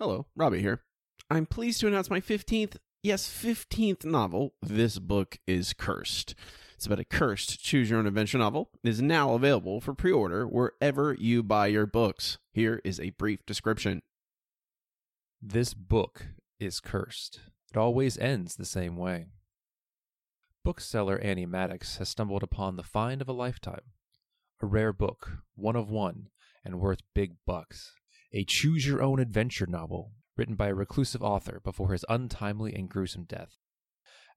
Hello, Robbie here. I'm pleased to announce my 15th, yes, 15th novel, This Book is Cursed. It's about a cursed choose your own adventure novel. It is now available for pre order wherever you buy your books. Here is a brief description. This book is cursed. It always ends the same way. Bookseller Annie Maddox has stumbled upon the find of a lifetime. A rare book, one of one, and worth big bucks. A choose your own adventure novel written by a reclusive author before his untimely and gruesome death.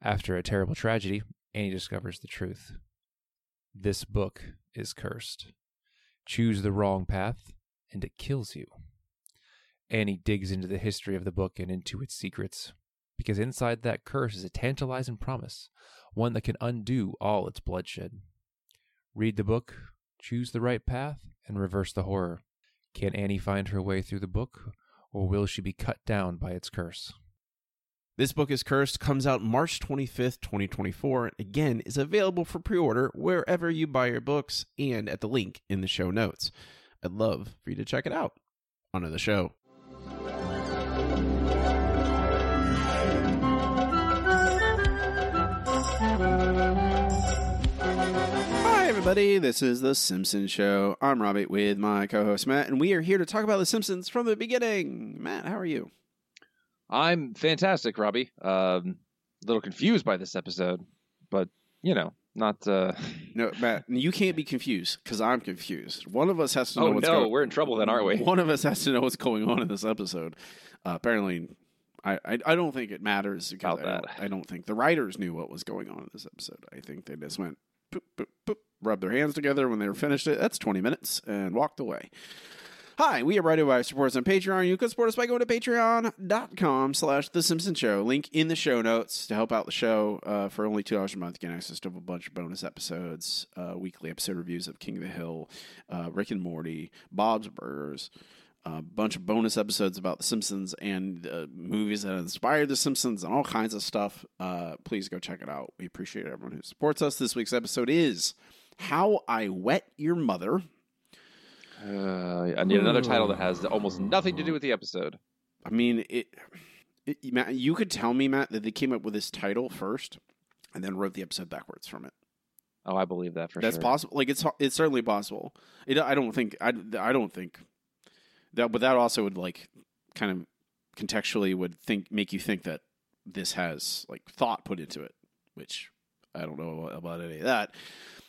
After a terrible tragedy, Annie discovers the truth. This book is cursed. Choose the wrong path, and it kills you. Annie digs into the history of the book and into its secrets, because inside that curse is a tantalizing promise, one that can undo all its bloodshed. Read the book, choose the right path, and reverse the horror. Can Annie find her way through the book, or will she be cut down by its curse? This Book is Cursed comes out March 25th, 2024, and again is available for pre order wherever you buy your books and at the link in the show notes. I'd love for you to check it out. On to the show. Everybody. This is The Simpsons Show. I'm Robbie with my co host Matt, and we are here to talk about The Simpsons from the beginning. Matt, how are you? I'm fantastic, Robbie. Um, a little confused by this episode, but you know, not. Uh... No, Matt, you can't be confused because I'm confused. One of us has to know Oh what's no, going we're in trouble then, aren't we? One of us has to know what's going on in this episode. Uh, apparently, I, I I don't think it matters because About I don't, that. I don't think the writers knew what was going on in this episode. I think they just went poop, poop, poop, rubbed their hands together when they were finished it. That's 20 minutes and walked away. Hi, we are you by supporters on Patreon. You can support us by going to patreon.com slash The Simpsons Show. Link in the show notes to help out the show uh, for only $2 a month. Get access to a bunch of bonus episodes, uh, weekly episode reviews of King of the Hill, uh, Rick and Morty, Bob's Burgers, a bunch of bonus episodes about The Simpsons and uh, movies that inspired The Simpsons and all kinds of stuff. Uh, please go check it out. We appreciate everyone who supports us. This week's episode is How I Wet Your Mother. Uh, I need another title that has almost nothing to do with the episode. I mean, it, it. Matt, you could tell me, Matt, that they came up with this title first, and then wrote the episode backwards from it. Oh, I believe that for That's sure. possible. Like it's it's certainly possible. It, I don't think I, I don't think that, but that also would like kind of contextually would think make you think that this has like thought put into it, which I don't know about any of that.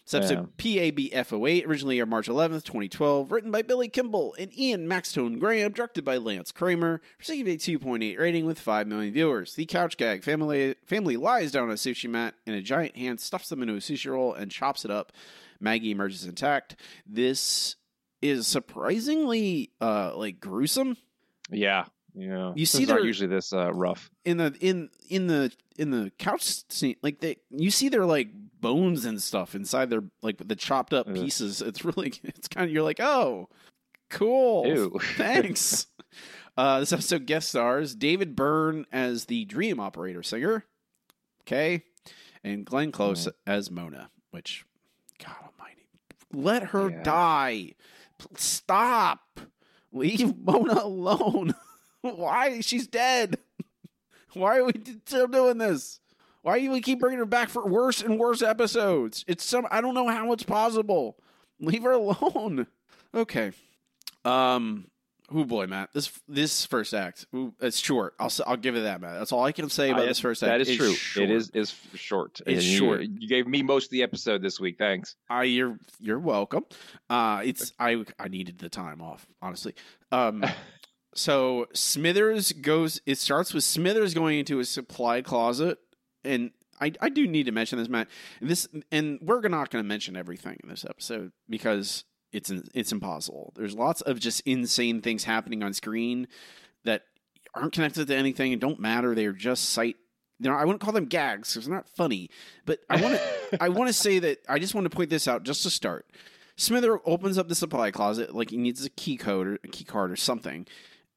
It's episode PABF08, originally aired March 11th, 2012, written by Billy Kimball and Ian Maxtone Graham, directed by Lance Kramer, received a 2.8 rating with 5 million viewers. The couch gag family family lies down on a sushi mat, and a giant hand stuffs them into a sushi roll and chops it up. Maggie emerges intact. This is surprisingly uh like gruesome Yeah, yeah. You see aren't usually this uh, rough. in the in in the in the couch scene like they you see their like bones and stuff inside their like the chopped up pieces it's really it's kind of you're like oh cool Ew. thanks uh this episode guest stars david byrne as the dream operator singer okay and glenn close as mona which god almighty let her Yeah. die stop leave mona alone why she's dead why are we still doing this? Why do we keep bringing her back for worse and worse episodes? It's some I don't know how it's possible. Leave her alone. Okay. Um. Oh boy, Matt. This this first act, ooh, it's short. I'll I'll give it that, Matt. That's all I can say about I- this first act. that is It's true. short. It is is short. It's you- short. You gave me most of the episode this week. Thanks. I you're you're welcome. Uh, it's I I needed the time off honestly. Um. So Smithers goes. It starts with Smithers going into a supply closet, and I, I do need to mention this, Matt. This and we're not going to mention everything in this episode because it's it's impossible. There's lots of just insane things happening on screen that aren't connected to anything and don't matter. They're just sight. You know, I wouldn't call them gags because they're not funny. But I want to I want to say that I just want to point this out just to start. Smither opens up the supply closet like he needs a key code or a key card or something,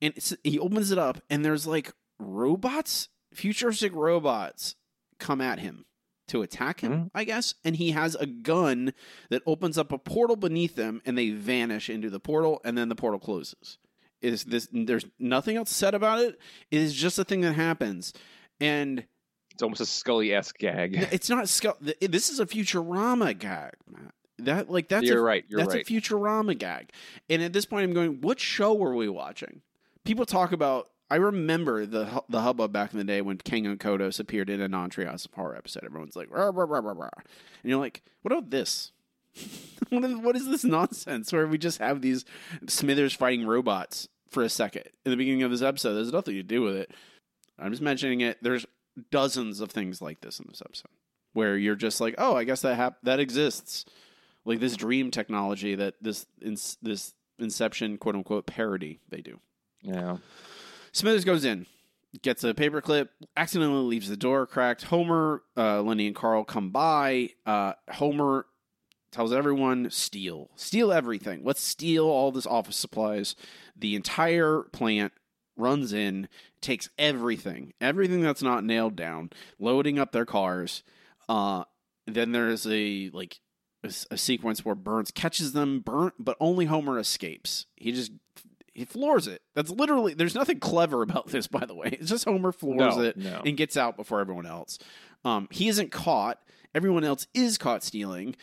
and he opens it up and there's like robots, futuristic robots, come at him to attack him, Mhm. I guess. And he has a gun that opens up a portal beneath them, and they vanish into the portal, and then the portal closes. Is this? There's nothing else said about it. It is just a thing that happens, and It's almost a Scully esque gag. it's not. Scully. This is a Futurama gag, Matt. That like that's you're a, right. You're that's right. a Futurama gag. And at this point, I'm going, what show were we watching? People talk about. I remember the the hubbub back in the day when Kang and Kodos appeared in a non of Horror episode. Everyone's like, rah, rah, rah, rah, and you're like, what about this? what, is, this nonsense where we just have these Smithers fighting robots for a second in the beginning of this episode? There's nothing to do with it. I'm just mentioning it. There's dozens of things like this in this episode where you're just like, oh, I guess that hap- that exists like this dream technology that this ins- this Inception quote unquote parody they do. Yeah. Smithers goes in, gets a paperclip, accidentally leaves the door cracked. Homer, uh, Lenny, and Carl come by. Uh, Homer tells everyone steal, steal everything. Let's steal all this office supplies. The entire plant runs in, takes everything, everything that's not nailed down, loading up their cars. Uh, then there's a like a sequence where Burns catches them, burn, but only Homer escapes. He just he floors it. That's literally. There's nothing clever about this, by the way. It's just Homer floors No, it no. and gets out before everyone else. Um, he isn't caught. Everyone else is caught stealing,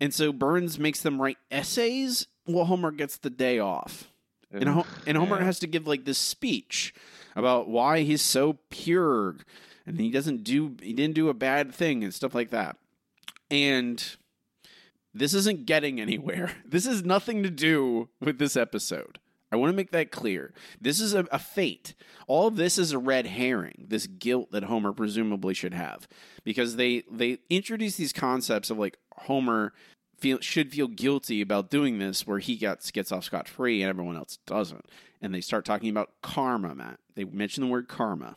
and so Burns makes them write essays while Homer gets the day off. And, Ho- and Homer Yeah. has to give like this speech about why he's so pure and he doesn't do he didn't do a bad thing and stuff like that. And this isn't getting anywhere. This has nothing to do with this episode. I want to make that clear. This is a, a fate. All of this is a red herring. This guilt that Homer presumably should have, because they they introduce these concepts of like Homer feel should feel guilty about doing this, where he gets gets off scot free and everyone else doesn't. And they start talking about karma, Matt. They mention the word karma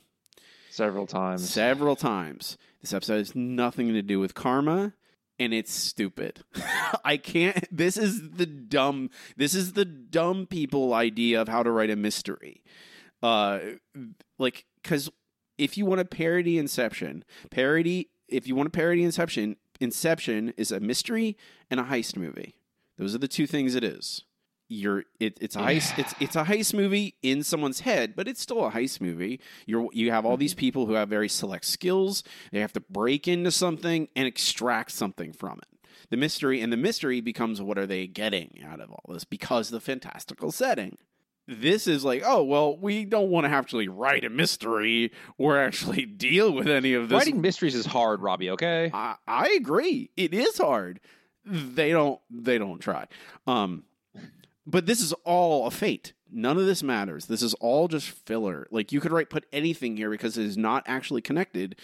several times. several times. This episode has nothing to do with karma, and it's stupid. I can't. This is the dumb. This is the dumb people idea of how to write a mystery. Uh, like because if you want to parody Inception, parody. If you want to parody Inception, Inception is a mystery and a heist movie. Those are the two things it is. You're it, it's a heist. It's it's a heist movie in someone's head, but it's still a heist movie. You're you have all these people who have very select skills. They have to break into something and extract something from it. The mystery and the mystery becomes what are they getting out of all this because the fantastical setting. This is like, oh well, we don't want to actually write a mystery or actually deal with any of this. Writing mysteries is hard, Robbie. Okay. I, I agree. It is hard. They don't they don't try. Um but this is all a fate. None of this matters. This is all just filler. Like you could write put anything here because it is not actually connected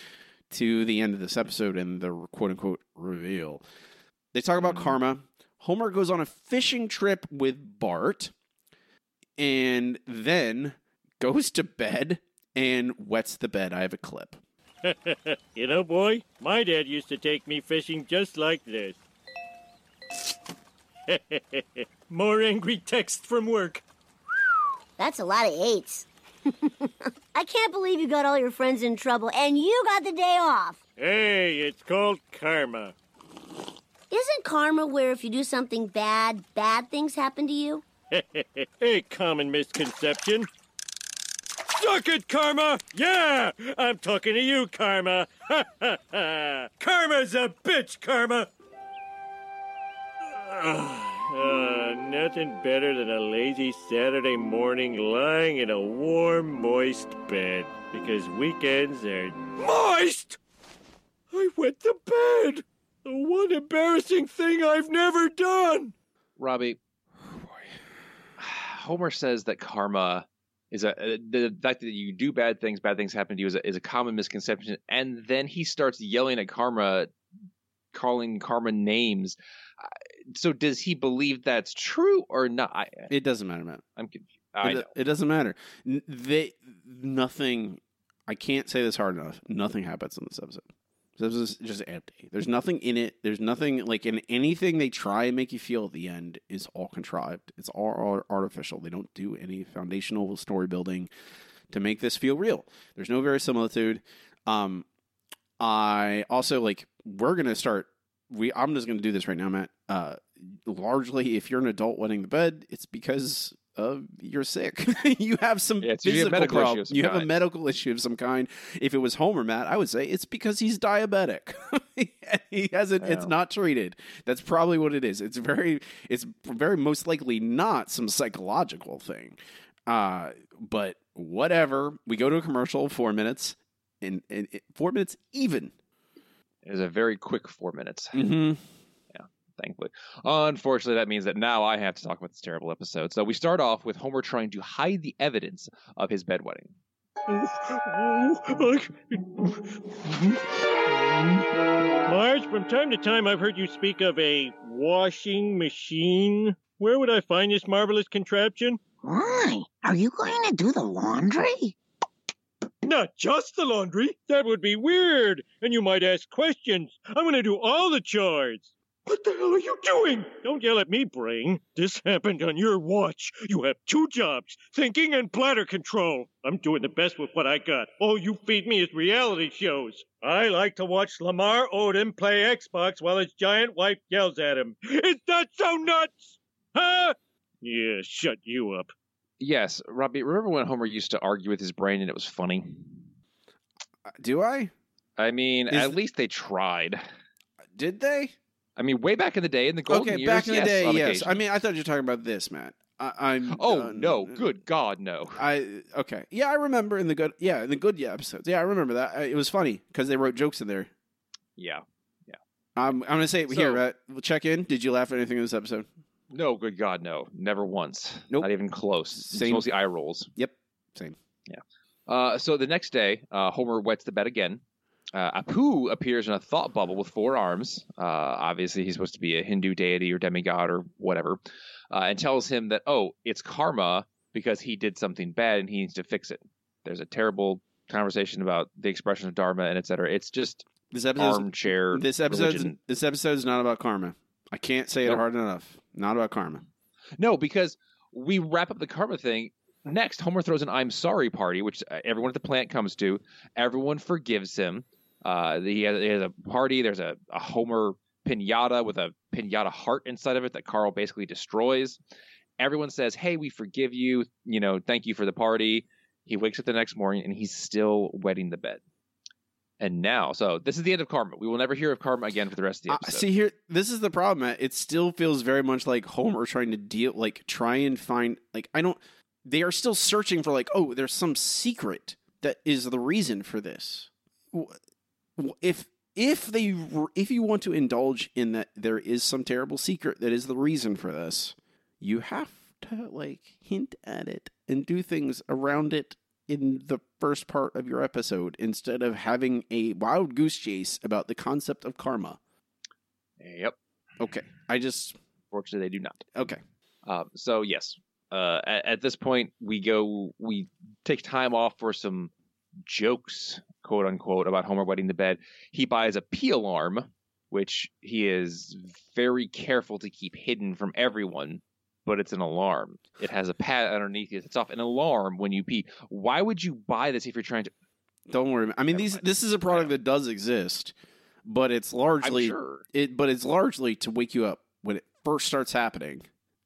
to the end of this episode and the quote unquote reveal. They talk about Mhm. karma. Homer goes on a fishing trip with Bart and then goes to bed and wets the bed. I have a clip. you know, boy, my dad used to take me fishing just like this. More angry texts from work. That's a lot of eights. I can't believe you got all your friends in trouble and you got the day off. Hey, it's called karma. Isn't karma where if you do something bad, bad things happen to you? A common misconception. Suck it, Karma! Yeah! I'm talking to you, Karma! Karma's a bitch, Karma! Uh, nothing better than a lazy Saturday morning lying in a warm, moist bed. Because weekends are moist! I wet the bed! The one embarrassing thing I've never done! Robbie. Homer says that karma is a uh, the fact that you do bad things, bad things happen to you is a, is a common misconception, and then he starts yelling at karma, calling karma names. So does he believe that's true or not? I, It doesn't matter, Matt. I'm confused. I it, know. it doesn't matter. They nothing. I can't say this hard enough. Nothing happens in this episode. This is just empty. There's nothing in it. There's nothing like in anything they try and make you feel at the end is all contrived. It's all, all artificial. They don't do any foundational story building to make this feel real. There's no verisimilitude. Um, I also like we're gonna start. We I'm just gonna do this right now, Matt. Uh, largely, if you're an adult wetting the bed, it's because uh, you're sick. you have some Yeah, it's a physical medical issue problem. some You have a medical issue of some kind. If it was Homer, Matt, I would say it's because he's diabetic. he hasn't. It's not treated. That's probably what it is. It's very. It's very most likely not some psychological thing. Uh, but whatever. We go to a commercial. Four minutes. And, and and four minutes even. It was a very quick four minutes, Mm-hmm. thankfully. Unfortunately, that means that now I have to talk about this terrible episode. So we start off with Homer trying to hide the evidence of his bedwetting. Marge, from time to time I've heard you speak of a washing machine. Where would I find this marvelous contraption? Why? Are you going to do the laundry? Not just the laundry. That would be weird. And you might ask questions. I'm going to do all the chores. What the hell are you doing? Don't yell at me, Brain. This happened on your watch. You have two jobs thinking and bladder control. I'm doing the best with what I got. All you feed me is reality shows. I like to watch Lamar Odom play Xbox while his giant wife yells at him. Is that so nuts? Huh? Yeah, shut you up. Yes, Robbie, remember when Homer used to argue with his brain and it was funny? Do I? I mean, Is- at least they tried. Did they? I mean, way back in the day, in the golden okay, years, Okay, back in the yes, day, yes. occasion. I mean, I thought you were talking about this, Matt. I, I'm. oh uh, no, good God, no. I okay. Yeah, I remember in the good. Yeah, in the good yeah, episodes. Yeah, I remember that. Uh, It was funny because they wrote jokes in there. Yeah, yeah, I'm, I'm gonna say it So- here. Matt. We'll check in. Did you laugh at anything in this episode? No, good God, no, never once. Nope. not even close. It's Same. mostly eye rolls. Yep, same. Yeah. Uh, so the next day, uh, Homer wets the bed again. Uh, Apu appears in a thought bubble with four arms. Uh, obviously, he's supposed to be a Hindu deity or demigod or whatever, uh, and tells him that oh, it's karma because he did something bad and he needs to fix it. There's a terrible conversation about the expression of dharma and etc. It's just This episode. armchair. This episode. This episode is not about karma. I can't say it Nope. hard enough. Not about karma. No, because we wrap up the karma thing. Next, Homer throws an "I'm sorry" party, which uh, everyone at the plant comes to. Everyone forgives him. Uh, he, has, he has a party. There's a, a Homer pinata with a pinata heart inside of it that Carl basically destroys. Everyone says, "Hey, we forgive you. You know, thank you for the party." He wakes up the next morning and he's still wetting the bed. And now, so this is the end of karma. We will never hear of karma again for the rest of the Uh, episode. see here, this is the problem. Matt. It still feels very much like Homer trying to deal, like try and find, like I don't. They are still searching for, like, oh, there's some secret that is the reason for this. If if they if you want to indulge in that, there is some terrible secret that is the reason for this. You have to like hint at it and do things around it in the first part of your episode instead of having a wild goose chase about the concept of karma. yep. Okay. I just Fortunately, they do not. okay. Um, so yes, uh, at, at this point we go, we take time off for some jokes, quote unquote, about Homer wetting the bed. He buys a pee alarm, which he is very careful to keep hidden from everyone. But it's an alarm. It has a pad underneath it. It's off an alarm when you pee. Why would you buy this if you're trying to? Don't worry. I mean these this is a product that does exist, but it's largely sure. it but it's largely to wake you up when it first starts happening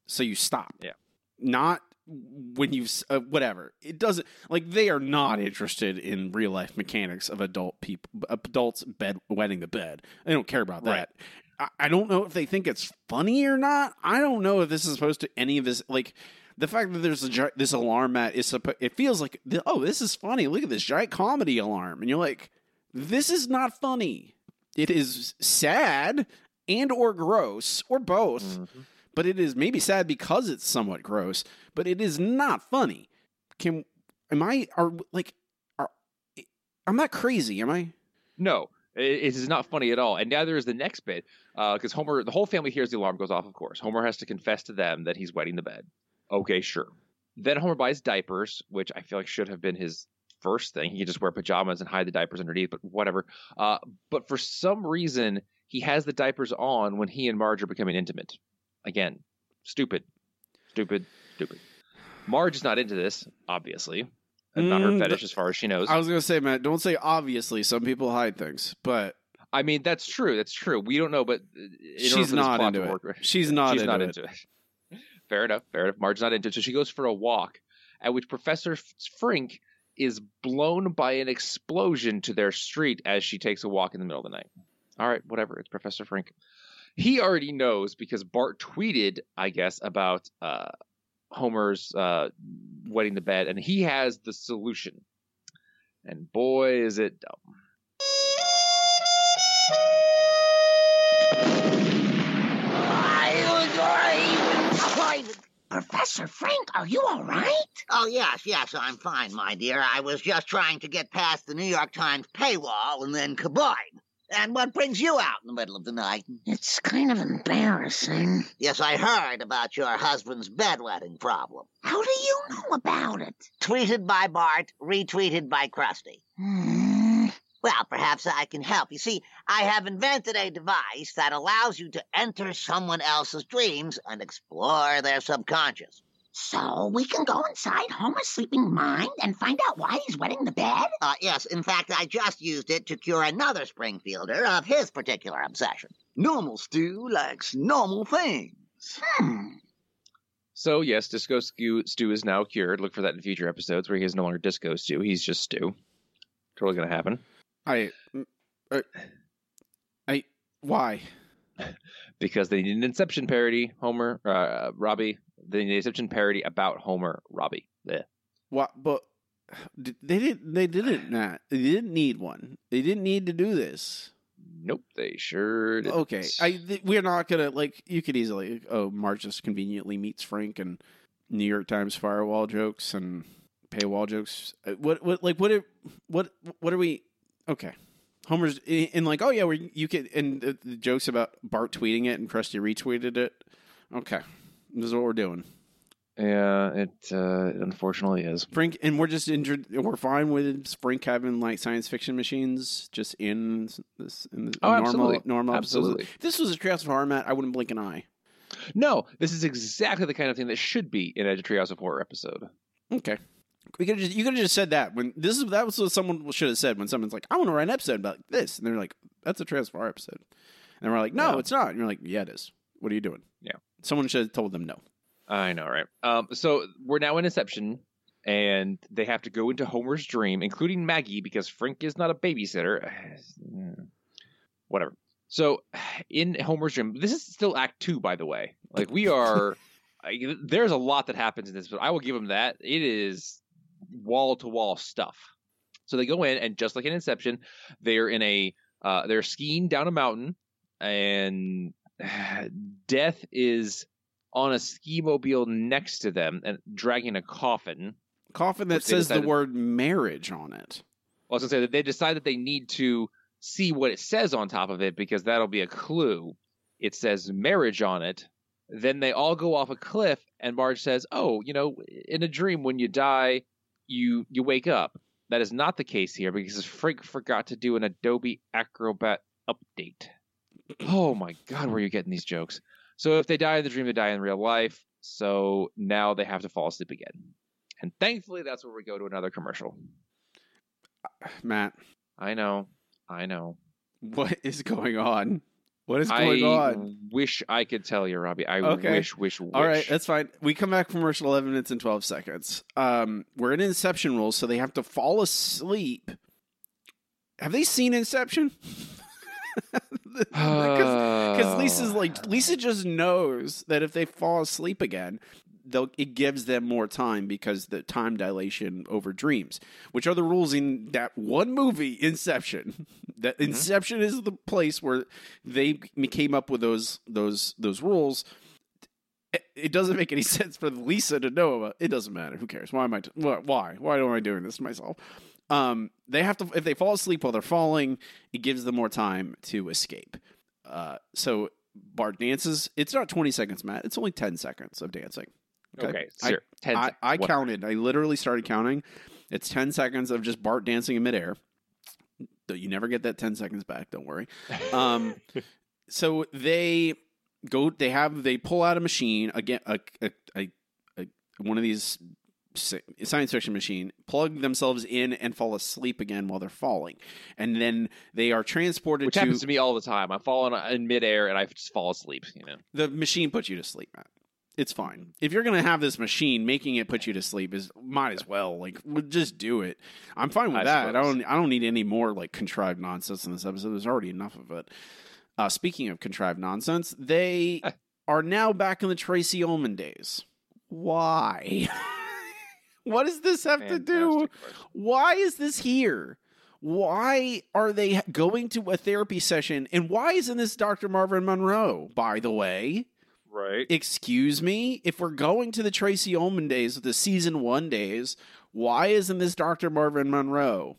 so you stop. Yeah. Not when you uh, whatever. It doesn't like they are not interested in real life mechanics of adult people adults bed wetting the bed. They don't care about that. I, I don't know if they think it's funny or not. I don't know if this is supposed to any of this like the fact that there's a gi- this alarm at is supposed. it feels like oh this is funny. Look at this giant comedy alarm, and you're like, this is not funny. It is sad and or gross or both, Mhm. but it is maybe sad because it's somewhat gross, but it is not funny. Can am I are like are I'm not crazy, am I? No, it, is not funny at all. And neither is the next bit, because Homer, the whole family hears the alarm goes off. Of course, Homer has to confess to them that he's wetting the bed. Okay, sure. Then Homer buys diapers, which I feel like should have been his first thing. He could just wear pajamas and hide the diapers underneath, but whatever. Uh, but for some reason, he has the diapers on when he and Marge are becoming intimate. Again, stupid, stupid, stupid. Marge is not into this, obviously. And not her Mm, fetish, as far as she knows. I was gonna say, Matt, don't say obviously. Some people hide things, but I mean, that's true. That's true. We don't know, but uh, she's not into it. work, She's not she's into not it. into it. fair enough. Fair enough. Marge's not into it, so she goes for a walk, at which Professor Frink is blown by an explosion to their street as she takes a walk in the middle of the night. All right, whatever. It's Professor Frink. He already knows because Bart tweeted, I guess, about uh, Homer's uh, wetting the bed, and he has the solution. And boy, is it dumb. Professor Frink, are you all right? Oh, yes, yes, I'm fine, my dear. I was just trying to get past the New York Times paywall and then kaboom. And what brings you out in the middle of the night? It's kind of embarrassing. Yes, I heard about your husband's bedwetting problem. How do you know about it? Tweeted by Bart, retweeted by Krusty. Hmm. Well, perhaps I can help. You see, I have invented a device that allows you to enter someone else's dreams and explore their subconscious. So we can go inside Homer's sleeping mind and find out why he's wetting the bed? Uh, yes, in fact, I just used it to cure another Springfielder of his particular obsession. Normal Stu likes normal things. Hmm. So yes, Disco Stu, Stu is now cured. Look for that in future episodes where he is no longer Disco Stu. He's just Stu. Totally gonna happen. I, I, I, why? because they need an Inception parody. Homer, uh, Robbie. Need Inception parody about Homer, Robbie. What? But they didn't. They didn't not. They didn't need one. They didn't need to do this. Nope, they sure did. Okay, I th- we're not gonna like. You could easily. Oh, Marge just conveniently meets Frink and New York Times firewall jokes and paywall jokes. Uh, What? What? Like what? Are, what? What are we? Okay. Homer's and like, oh yeah, we you could and the, the jokes about Bart tweeting it and Krusty retweeted it. Okay, this is what we're doing. Yeah, it uh, it unfortunately is. Frink and we're just injured. We're fine with Frink having like science fiction machines just in this in the Oh, normal absolutely. normal episodes. Absolutely. If this was a Treehouse of Horror, Matt, I wouldn't blink an eye. No, this is exactly the kind of thing that should be in a Treehouse of Horror episode. Okay. We could just you could have just said that when this is that was what someone should have said when someone's like, I want to write an episode about this, and they're like, That's a Treehouse of Horror episode, and we're like, No, No. it's not. And you're like, Yeah, it is. What are you doing? Yeah. Someone should have told them no. I know, right? Um, so we're now in Inception, and they have to go into Homer's dream, including Maggie, because Frink is not a babysitter. Whatever. So in Homer's dream, this is still Act Two, by the way. Like we are, I- there's a lot that happens in this, but I will give them that. It is wall to wall stuff. So they go in, and just like in Inception, they're in a, uh, they're skiing down a mountain, and death is on a ski mobile next to them and dragging a coffin. Coffin that says the word marriage on it. I was gonna say that they decide that they need to see what it says on top of it because that'll be a clue. It says marriage on it. Then they all go off a cliff, and Marge says, "Oh, you know, in a dream, when you die, you you wake up." That is not the case here because Frink forgot to do an Adobe Acrobat update. Oh my God, where are you getting these jokes? So if they die in the dream, they die in real life. So now they have to fall asleep again. And thankfully, that's where we go to another commercial. Matt, I know, I know. what is going on? What is going I on? wish I could tell you, Robbie. I Okay. wish, wish, wish. All right, that's fine. We come back from commercial 11 minutes and 12 seconds. Um, we're in Inception rules, so they have to fall asleep. Have they seen Inception? Because Lisa's like Lisa just knows that if they fall asleep again, they'll it gives them more time because the time dilation over dreams, which are the rules in that one movie, Inception. That mm-hmm. Inception is the place where they came up with those those those rules. It- doesn't make any sense for Lisa to know about. It doesn't matter. Who cares? Why am I? T- why? Why? Why am I doing this to myself? Um, they have to. If they fall asleep while they're falling, it gives them more time to escape. Uh, so Bart dances. It's not twenty seconds, Matt. It's only ten seconds of dancing. okay, I- sure. Ten. I, sec- I counted. I literally started counting. It's ten seconds of just Bart dancing in midair. Though You never get that ten seconds back. Don't worry. Um, so they go. They have. They pull out a machine again. A, a, a, one of these science fiction machine. Plug themselves in and fall asleep again while they're falling, and then they are transported Which to happens to me all the time. I'm falling in midair and I just fall asleep. You know. the machine. Puts you to sleep, Matt. It's fine. If you're gonna have this machine, making it put you to sleep is might as well like just do it. I'm fine with I that. I don't. I don't need any more like contrived nonsense in this episode. There's already enough of it. Uh, speaking of contrived nonsense, they are now back in the Tracey Ullman days. Why? what does this have to do? Question. Why is this here? Why are they going to a therapy session? And why isn't this Dr. Marvin Monroe, by the way? Right. Excuse me? If we're going to the Tracey Ullman days, the season one days, why isn't this Dr. Marvin Monroe?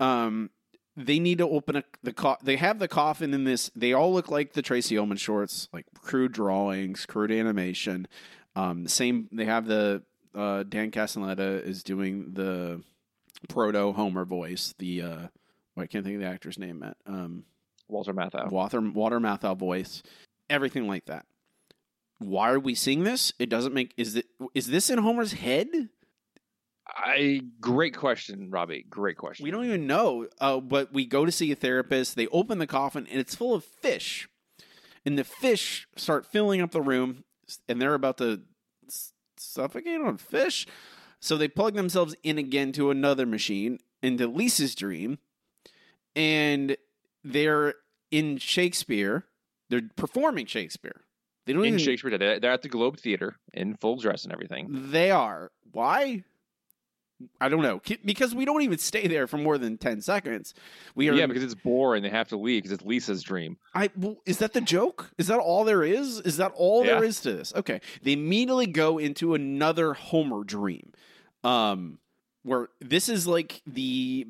Um, they need to open a the co- they have the coffin in this. They all look like the Tracey Ullman shorts, like crude drawings, crude animation. Um, same. They have the uh, Dan Castellaneta is doing the proto Homer voice. The uh, well, I can't think of the actor's name. Matt. Um, Walter Matthau. Water Water Matthau voice, everything like that. Why are we seeing this? It doesn't make is it is this in Homer's head? I great question, Robbie. Great question. We don't even know. Uh, but we go to see a therapist. They open the coffin and it's full of fish, and the fish start filling up the room, and they're about to suffocate on fish. So they plug themselves in again to another machine into Lisa's dream, and they're in Shakespeare. They're performing Shakespeare. They don't in even. Shakespeare. They're they're at the Globe Theater in full dress and everything. They are. Why? I don't know. Because we don't even stay there for more than 10 seconds. We are Yeah, because it's boring. They have to leave because it's Lisa's dream. I well, is that the joke? Is that all there is? Is that all there Yeah. is to this? Okay. They immediately go into another Homer dream. Um where this is like the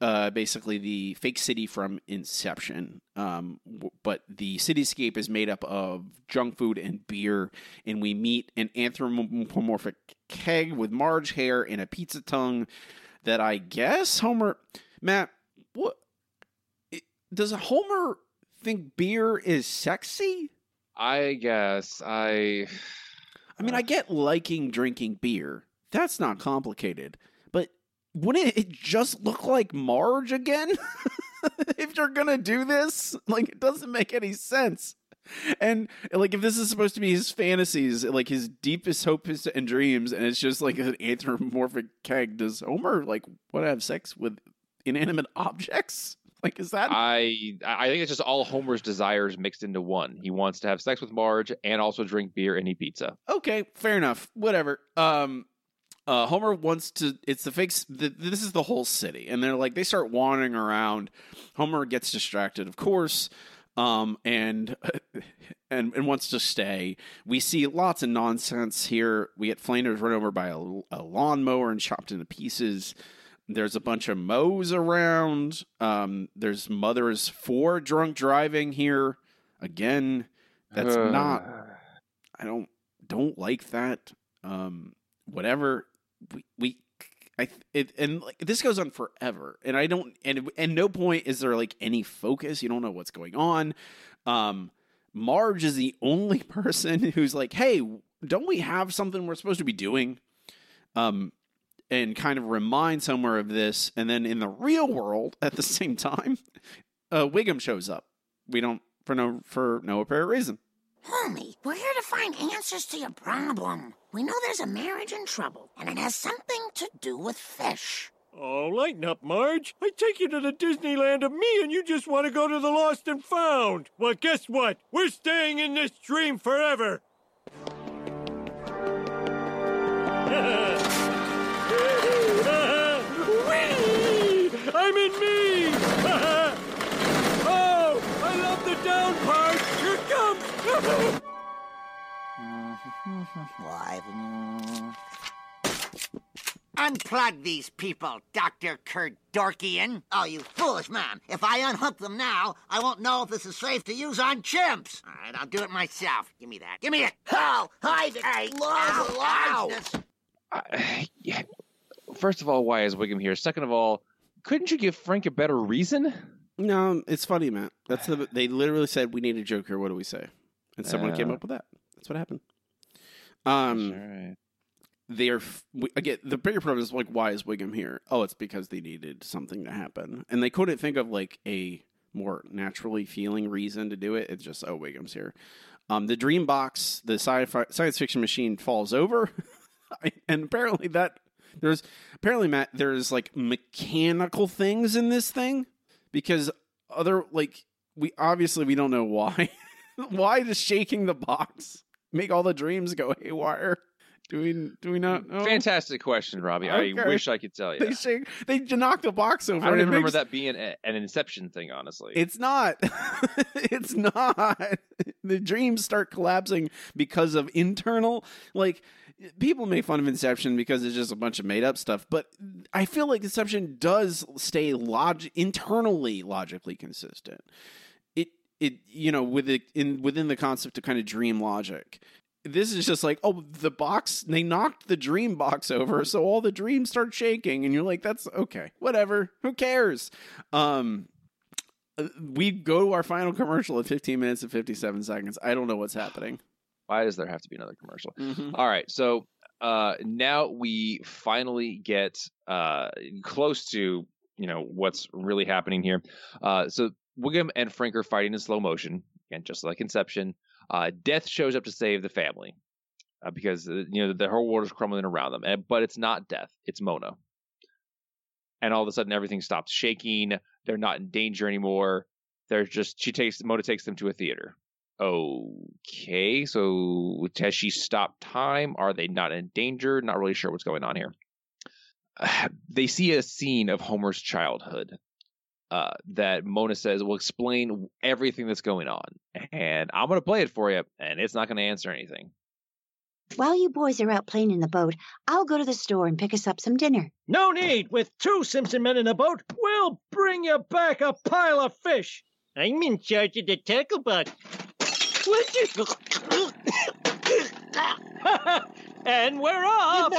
uh basically the fake city from Inception. Um w- but the cityscape is made up of junk food and beer and we meet an anthropomorphic keg with Marge hair and a pizza tongue that I guess Homer Matt what does Homer think beer is sexy? I guess I. I mean, I get liking drinking beer. That's not complicated. Wouldn't it just look like Marge again? if you're to do this? Like, it doesn't make any sense. And, like, if this is supposed to be his fantasies, like his deepest hopes and dreams, and it's just like an anthropomorphic keg, does Homer, like, want to have sex with inanimate objects? Like, is that. I I think it's just all Homer's desires mixed into one. He wants to have sex with Marge and also drink beer and eat pizza. okay, fair enough. Whatever. Um, uh, Homer wants to. It's the fake. The, this is the whole city, and they're like they start wandering around. Homer gets distracted, of course, um, and and and wants to stay. We see lots of nonsense here. We get Flanders run over by a, a lawnmower and chopped into pieces. There's a bunch of mows around. Um, there's mothers for drunk driving here. Again, that's not I don't don't like that. Um, whatever we we I it and like this goes on forever, and I don't and and no point is there like any focus. You don't know what's going on. Um, Marge is the only person who's like, "Hey, don't we have something we're supposed to be doing?" Um, and kind of remind somewhere of this, and then in the real world, at the same time, uh, Wiggum shows up. We don't for no for no apparent reason. Homie, we're here to find answers to your problem. We know there's a marriage in trouble, and it has something to do with fish. Oh, lighten up, Marge. I take you to the Disneyland of me, and you just want to go to the Lost and Found. Well, guess what? We're staying in this dream forever. Why? Unplug these people, Dr. Kevorkian. Oh, you foolish man. If I unhook them now, I won't know if this is safe to use on chimps. All right, I'll do it myself. Give me that. Give me it. Oh, hide it. Hey, ow, ow. I, yeah. First of all, why is Wiggum here? Second of all, couldn't you give Frink a better reason? No, it's funny, Matt. That's the. They literally said we need a joke here. What do we say? And someone came Uh. up with that. That's what happened. Um, they are we- again. The bigger problem is like, why is Wiggum here? Oh, it's because they needed something to happen, and they couldn't think of like a more naturally feeling reason to do it. It's just, oh, Wiggum's here. Um, the dream box, the sci-fi science fiction machine, falls over, and apparently that there's apparently Matt there's like mechanical things in this thing because other like we obviously we don't know why why is shaking the box make all the dreams go haywire? Do we do we not know? Fantastic question, Robbie. Okay. I wish I could tell you. They shake. They knock the box over. I don't even remember makes- that being a, an Inception thing, honestly. It's not. it's not. The dreams start collapsing because of internal like people make fun of Inception because it's just a bunch of made up stuff, but I feel like Inception does stay log internally logically consistent. It you know with it in within the concept of kind of dream logic. This is just like, oh, the box, they knocked the dream box over, so all the dreams start shaking, and you're like, that's okay, whatever, who cares? Um, uh, we go to our final commercial at 15 minutes and 57 seconds. I don't know what's happening. Why does there have to be another commercial? All right, so uh, now we finally get uh, close to you know what's really happening here. Uh, so Wiggum and Frink are fighting in slow motion, again, just like Inception. Uh, Death shows up to save the family uh, because uh, you know the whole world is crumbling around them, and, but it's not Death; it's Mona. And all of a sudden, everything stops shaking. They're not in danger anymore. They're just she takes Mona takes them to a theater. Okay, so has she stopped time? Are they not in danger? Not really sure what's going on here. They see a scene of Homer's childhood uh, that Mona says will explain everything that's going on. And I'm going to play it for you, and it's not going to answer anything. While you boys are out playing in the boat, I'll go to the store and pick us up some dinner. No need. With two Simpson men in the boat, we'll bring you back a pile of fish. I'm in charge of the tackle box. What's it? and we're off.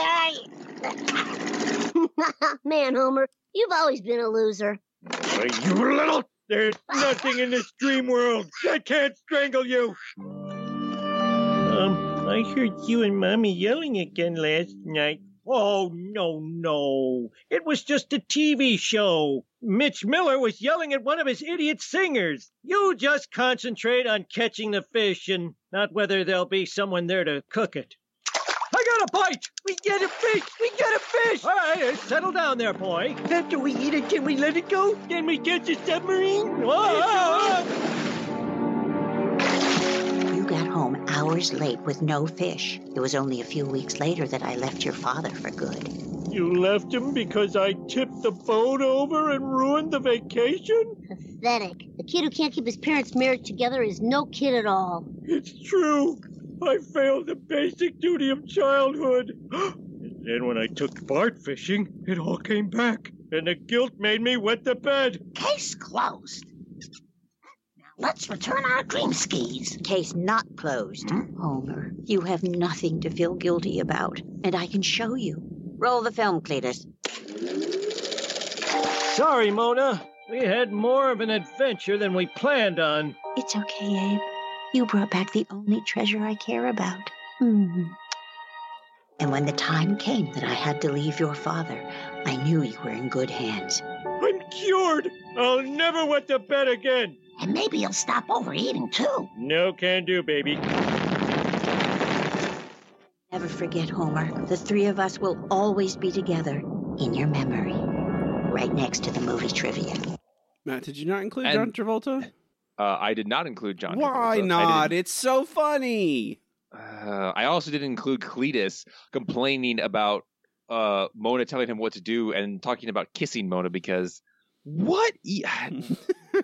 Man, Homer, you've always been a loser. You little. There's nothing in this dream world that can't strangle you. Um, I heard you and Mommy yelling again last night. Oh, no, no. It was just a TV show. Mitch Miller was yelling at one of his idiot singers. You just concentrate on catching the fish and not whether there'll be someone there to cook it. I got a bite! We get a fish! We get a fish! All right, settle down there, boy. After we eat it, can we let it go? Can we catch a submarine? Whoa! You got home hours late with no fish. It was only a few weeks later that I left your father for good. You left him because I tipped the boat over and ruined the vacation? Pathetic. The kid who can't keep his parents' marriage together is no kid at all. It's true. I failed the basic duty of childhood. and then when I took Bart fishing, it all came back. And the guilt made me wet the bed. Case closed. Now let's return our dream skis. Case not closed. Hmm? Homer, you have nothing to feel guilty about, and I can show you. Roll the film, Cletus. Sorry, Mona. We had more of an adventure than we planned on. It's okay, Abe. You brought back the only treasure I care about. Hmm. And when the time came that I had to leave your father, I knew you were in good hands. I'm cured. I'll never wet the bed again. And maybe you'll stop overeating too. No can do, baby. Never forget, Homer. The three of us will always be together in your memory, right next to the movie trivia. Matt, did you not include And- John Travolta? Uh, I did not include John. Why I not? It's so funny. Uh, I also didn't include Cletus complaining about uh, Mona telling him what to do and talking about kissing Mona because what? E-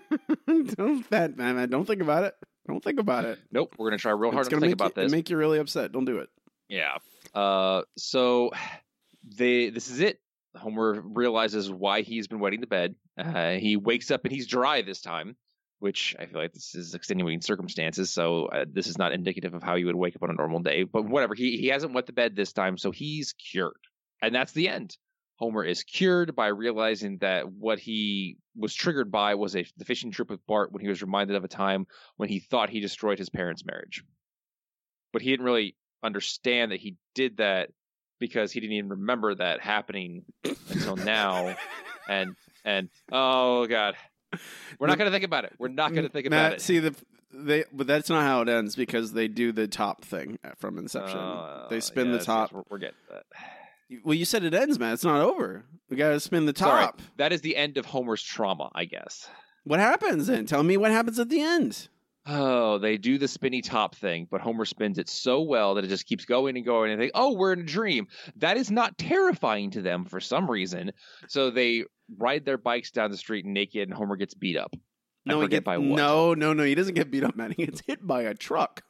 don't that man, don't think about it. Don't think about it. nope, we're gonna try real hard it's to think about you, this. make you really upset. Don't do it. Yeah. Uh, so they this is it. Homer realizes why he's been wetting the bed. Uh, he wakes up and he's dry this time, which I feel like this is extenuating circumstances. So uh, this is not indicative of how you would wake up on a normal day. But whatever, he he hasn't wet the bed this time, so he's cured, and that's the end. Homer is cured by realizing that what he was triggered by was a the fishing trip with Bart when he was reminded of a time when he thought he destroyed his parents' marriage. But he didn't really understand that he did that because he didn't even remember that happening until now. And and oh god, we're not going to think about it. We're not going to think about Matt, it. see the they, but that's not how it ends because they do the top thing from Inception. Uh, they spin yes, the top. we're, we're getting that. Well, you said it ends, man. It's not over. We got to spin the Sorry, top. that is the end of Homer's trauma, I guess. What happens then? Tell me what happens at the end. Oh, they do the spinny top thing, but Homer spins it so well that it just keeps going and going and they oh, we're in a dream. That is not terrifying to them for some reason. So they ride their bikes down the street naked and Homer gets beat up. I No, he get, by what. no, no, no. He doesn't get beat up, man. He gets hit by a truck.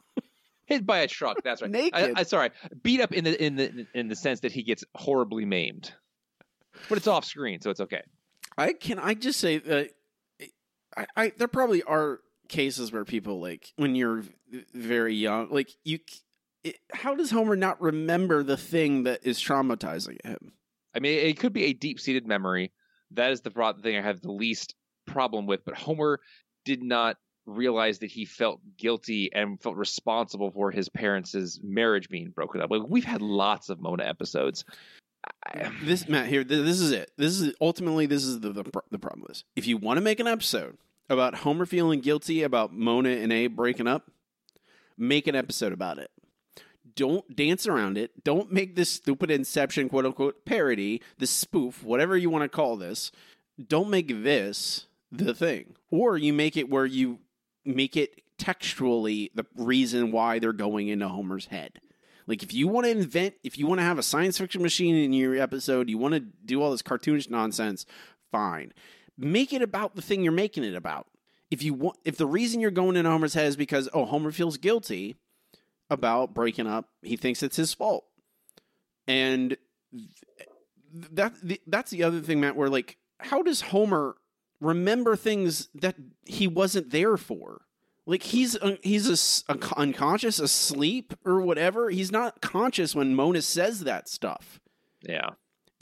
Hit by a truck. That's right. Naked. I, I, sorry, beat up in the in the in the sense that he gets horribly maimed, but it's off screen, so it's okay. I can I just say that I, I there probably are cases where people like when you're very young, like you. It, how does Homer not remember the thing that is traumatizing him? I mean, it could be a deep seated memory. That is the thing I have the least problem with. But Homer did not realize that he felt guilty and felt responsible for his parents' marriage being broken up. Like we've had lots of Mona episodes. I- This Matt here. This is it. This is ultimately this is the the, the problem is if you want to make an episode about Homer feeling guilty about Mona and Abe breaking up, make an episode about it. Don't dance around it. Don't make this stupid Inception quote unquote parody, this spoof, whatever you want to call this. Don't make this the thing, or you make it where you make it textually the reason why they're going into Homer's head. Like if you want to invent, if you want to have a science fiction machine in your episode, you want to do all this cartoonish nonsense, fine. Make it about the thing you're making it about. If you want if the reason you're going into Homer's head is because oh Homer feels guilty about breaking up, he thinks it's his fault. And that that's the other thing Matt where like how does Homer remember things that he wasn't there for? Like he's he's a, un- unconscious, asleep, or whatever. He's not conscious when Mona says that stuff. yeah.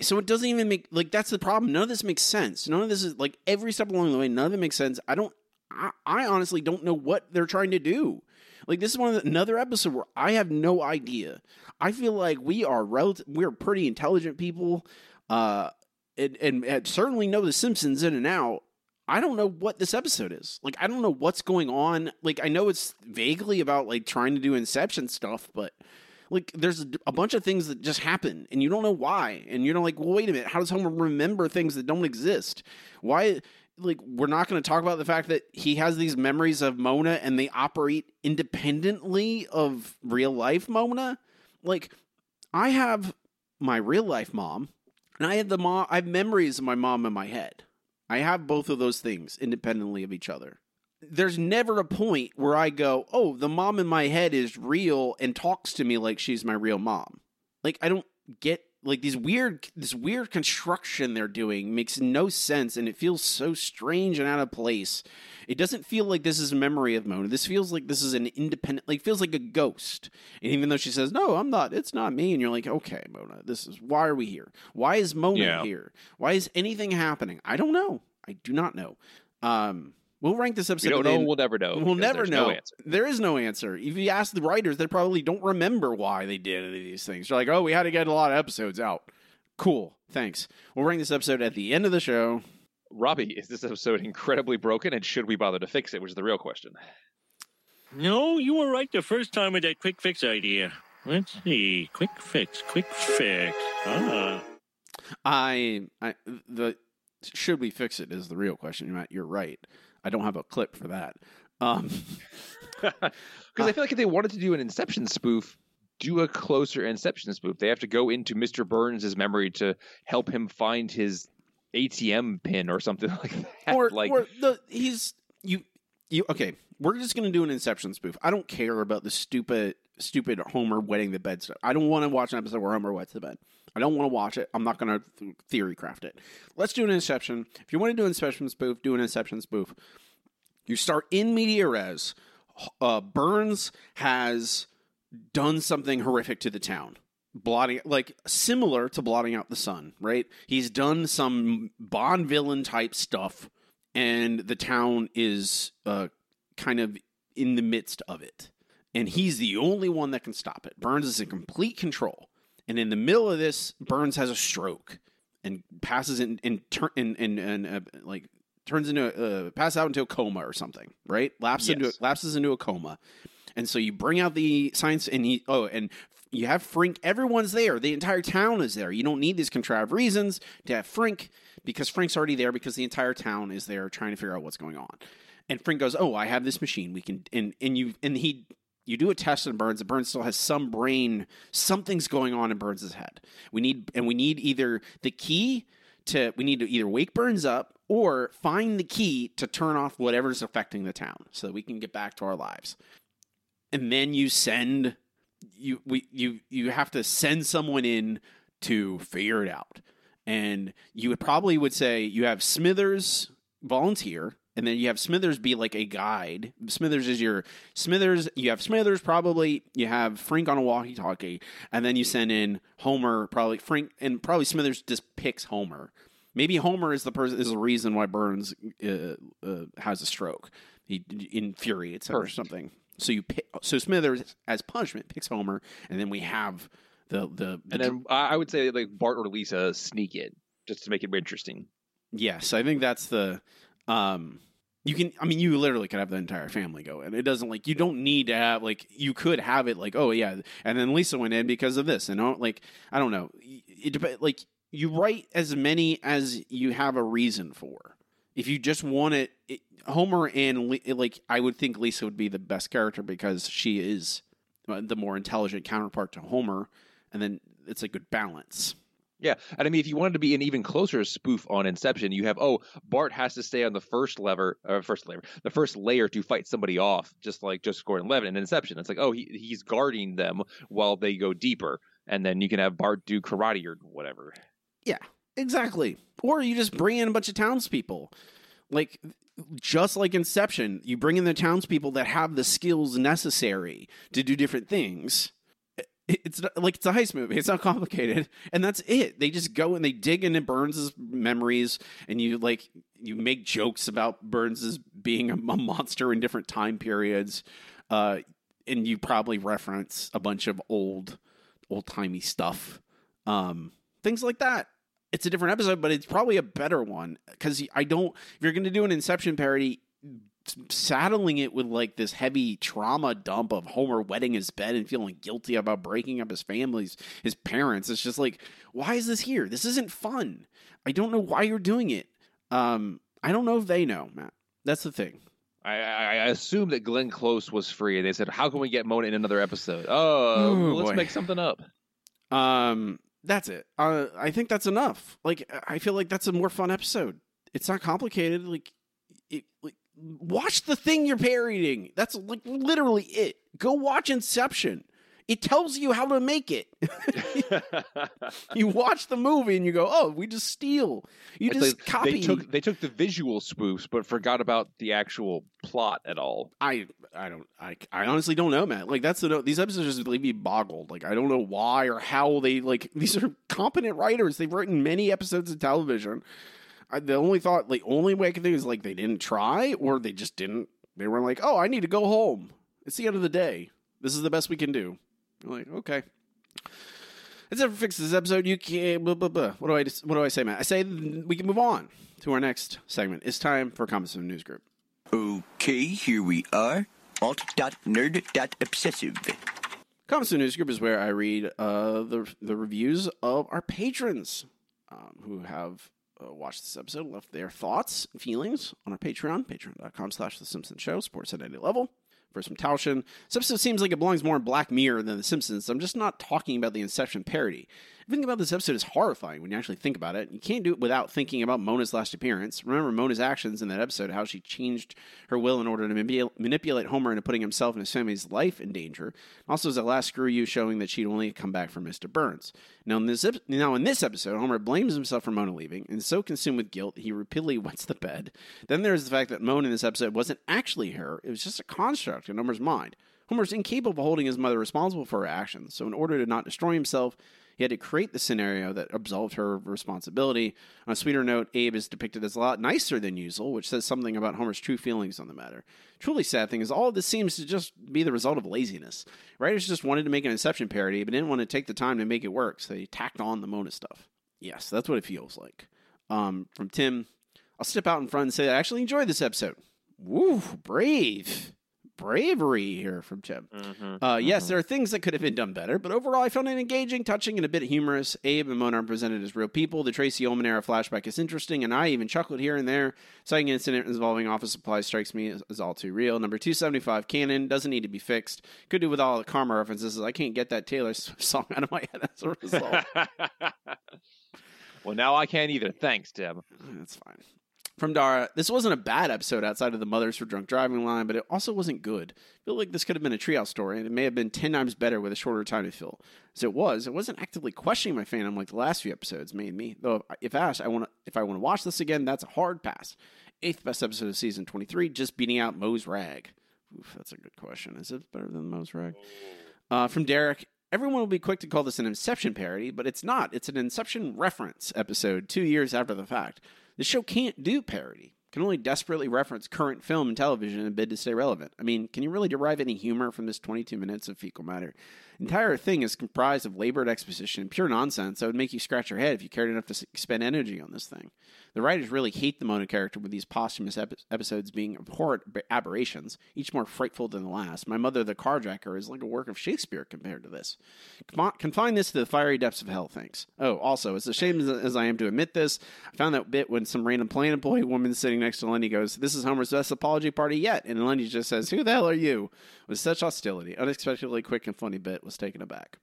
So it doesn't even make like that's the problem. None of this makes sense. None of this is like every step along the way. None of it makes sense. I don't. I, I honestly don't know what they're trying to do. Like this is one of the, another episode where I have no idea. I feel like we are relative. We're pretty intelligent people, uh, and, and, and certainly know the Simpsons in and out. I don't know what this episode is. Like I don't know what's going on. Like I know it's vaguely about like trying to do Inception stuff, but like there's a, bunch of things that just happen and you don't know why and you're like well wait a minute how does homer remember things that don't exist? Why like we're not going to talk about the fact that he has these memories of mona and they operate independently of real life mona? Like i have my real life mom and i have the mom i have memories of my mom in my head. I have both of those things independently of each other there's never a point where I go, oh, the mom in my head is real and talks to me like she's my real mom. Like I don't get like these weird this weird construction they're doing makes no sense and it feels so strange and out of place. It doesn't feel like this is a memory of Mona. This feels like this is an independent like feels like a ghost. And even though she says, "No, I'm not. It's not me." And you're like, "Okay, Mona, this is why are we here? Why is Mona Yeah. here? Why is anything happening? I don't know. I do not know." Um We'll rank this We episode. don't know. We'll never know. We'll never know. No answer. There is no answer. If you ask the writers, they probably don't remember why they did any of these things. They're like, oh, we had to get a lot of episodes out. Cool. Thanks. We'll rank this episode at the end of the show. Robbie, is this episode incredibly broken, and should we bother to fix it? Which is the real question. No, you were right the first time with that quick fix idea. Let's see. Quick fix, quick fix. Ah. I, I, the, should we fix it is the real question. Matt, you're right. I don't have a clip for that. Um, Because I feel like if they wanted to do an Inception spoof, do a closer Inception spoof. They have to go into Mr. Burns' memory to help him find his ATM pin or something like that. or, like, or the, he's, you, you, okay, we're just going to do an Inception spoof. I don't care about the stupid, stupid Homer wetting the bed stuff. I don't want to watch an episode where Homer wets the bed. I don't want to watch it. I'm not going to theory craft it. Let's do an Inception. If you want to do an Inception spoof, do an Inception spoof. You start in media res. Uh, Burns has done something horrific to the town. Blotting, like similar to blotting out the sun, right? He's done some Bond villain type stuff, and the town is uh, kind of in the midst of it. And he's the only one that can stop it. Burns is in complete control. And in the middle of this, Burns has a stroke and passes in in turn in in, in uh, like turns into a, uh, pass out into a coma or something, right? Lapses into Yes. lapses into a coma, and so you bring out the science and he oh and you have Frink. Everyone's there. The entire town is there. You don't need these contrived reasons to have Frink because Frink's already there because the entire town is there trying to figure out what's going on. And Frink goes, "Oh, I have this machine. We can." And and you and he you do a test on Burns. And Burns still has some brain. Something's going on in Burns' head. We need and we need either the key to we need to either wake Burns up or find the key to turn off whatever's affecting the town so that we can get back to our lives. And then you send you we you you have to send someone in to figure it out. And you would probably would say you have Smithers volunteer and then you have Smithers be like a guide. Smithers is your Smithers. You have Smithers probably. You have Frink on a walkie-talkie, and then you send in Homer. Probably Frink and probably Smithers just picks Homer. Maybe Homer is the person is the reason why Burns uh, uh, has a stroke. He infuriates him or something. So you pick, so Smithers as punishment picks Homer, and then we have the the, the And then I I would say like Bart or Lisa sneak in just to make it interesting. Yes, I think that's the um you can I mean you literally could have the entire family go in. It doesn't like you don't need to have like you could have it like oh yeah and then Lisa went in because of this and oh, like I don't know. It dep- like you write as many as you have a reason for. If you just want it, it Homer and like I would think Lisa would be the best character because she is uh, the more intelligent counterpart to Homer and then it's a good balance. Yeah, and I mean, if you wanted to be an even closer spoof on Inception, you have oh, Bart has to stay on the first lever, or first lever, the first layer to fight somebody off, just like Joseph Gordon-Levitt in Inception. It's like oh, he he's guarding them while they go deeper, and then you can have Bart do karate or whatever. Yeah, exactly. Or you just bring in a bunch of townspeople. Like just like Inception, you bring in the townspeople that have the skills necessary to do different things. It- It's not, like it's a heist movie. It's not complicated, and that's it. They just go and they dig into Burns's memories, and you like you make jokes about Burns's being a, a monster in different time periods, uh, and you probably reference a bunch of old, old timey stuff, um, things like that it's a different episode, but it's probably a better one because I don't. If you're going to do an Inception parody, saddling it with like this heavy trauma dump of Homer wetting his bed and feeling guilty about breaking up his family's his parents, it's just like, why is this here? This isn't fun. I don't know why you're doing it. Um, I don't know if they know, Matt. That's the thing. I, I, assume that Glenn Close was free. and They said, "How can we get Mona in another episode?" Oh, Oh, let's boy. make something up. Um, that's it. Uh, I think that's enough. Like, I feel like that's a more fun episode. It's not complicated. Like, it, like watch the thing you're parodying. That's like literally it. Go watch Inception. It tells you how to make it. you watch the movie and you go, "Oh, we just steal." You It's just like copy. They took they took the visual spoofs, but forgot about the actual plot at all. I I don't I, I honestly don't know, man. Like that's the these episodes just leave me boggled. Like I don't know why or how they like these are competent writers. They've written many episodes of television. I, the only thought, like only way I can think is like they didn't try or they just didn't. They were like, oh, I need to go home. It's the end of the day. This is the best we can do. You're like, okay. That's it for fix this episode. You can't. Blah, blah, blah. What do I? What do I say, Matt? I say we can move on to our next segment. It's time for Comments from News Group. Okay, here we are. Alt.nerd.obsessive. Comments to the News Group is where I read uh, the the reviews of our patrons um, who have uh, watched this episode, left their thoughts and feelings on our Patreon, patreon.com slash The Simpsons Show, sports at any level. First from Taushin. This episode seems like it belongs more in Black Mirror than The Simpsons. I'm just not talking about the Inception parody. Everything about this episode is horrifying when you actually think about it. You can't do it without thinking about Mona's last appearance. Remember Mona's actions in that episode, how she changed her will in order to manipu- manipulate Homer into putting himself and his family's life in danger. Also, as a last screw you, showing that she'd only come back for Mr. Burns. Now in this now in this episode, Homer blames himself for Mona leaving and is so consumed with guilt he repeatedly wets the bed. Then there's the fact that Mona in this episode wasn't actually her; it was just a construct in Homer's mind. Homer's incapable of holding his mother responsible for her actions, so in order to not destroy himself, he had to create the scenario that absolved her of responsibility. On a sweeter note, Abe is depicted as a lot nicer than usual, which says something about Homer's true feelings on the matter. Truly sad thing is all this seems to just be the result of laziness. Writers just wanted to make an Inception parody, but didn't want to take the time to make it work, so they tacked on the Mona stuff. Yes, that's what it feels like. Um, from Tim, I'll step out in front and say I actually enjoyed this episode. Woo, brave. Bravery here from Tim. Mm-hmm. Uh, yes, there are things that could have been done better, but overall, I found it engaging, touching, and a bit humorous. Abe and Mona are presented as real people. The Tracey Ullman era flashback is interesting, and I even chuckled here and there. Citing an incident involving office supplies strikes me as, as all too real. Number 275, canon, doesn't need to be fixed. Could do with all the karma references. I can't get that Taylor Swift song out of my head as a result. well, now I can't either. Thanks, Tim. That's fine. From Dara, this wasn't a bad episode outside of the Mothers for Drunk Driving line, but it also wasn't good. I feel like this could have been a treehouse story, and it may have been 10 times better with a shorter time to fill. As it was, it wasn't actively questioning my fandom like the last few episodes made me. Though, if asked, I want if I want to watch this again, that's a hard pass. Eighth best episode of season 23, just beating out Moe's Rag. Oof, that's a good question. Is it better than Moe's Rag? Uh, from Derek, everyone will be quick to call this an Inception parody, but it's not. It's an Inception reference episode two years after the fact. The show can't do parody. Can only desperately reference current film and television in a bid to stay relevant. I mean, can you really derive any humor from this 22 minutes of fecal matter? Entire thing is comprised of labored exposition and pure nonsense that would make you scratch your head if you cared enough to expend energy on this thing. The writers really hate the Mona character with these posthumous ep- episodes being abhorrent aberrations, each more frightful than the last. My Mother the Carjacker is like a work of Shakespeare compared to this. Confine this to the fiery depths of hell, thanks. Oh, also, as ashamed as, as I am to admit this, I found that bit when some random plane employee woman sitting next to Lenny goes, This is Homer's best apology party yet. And Lenny just says, Who the hell are you? With such hostility, unexpectedly quick and funny bit was taken aback.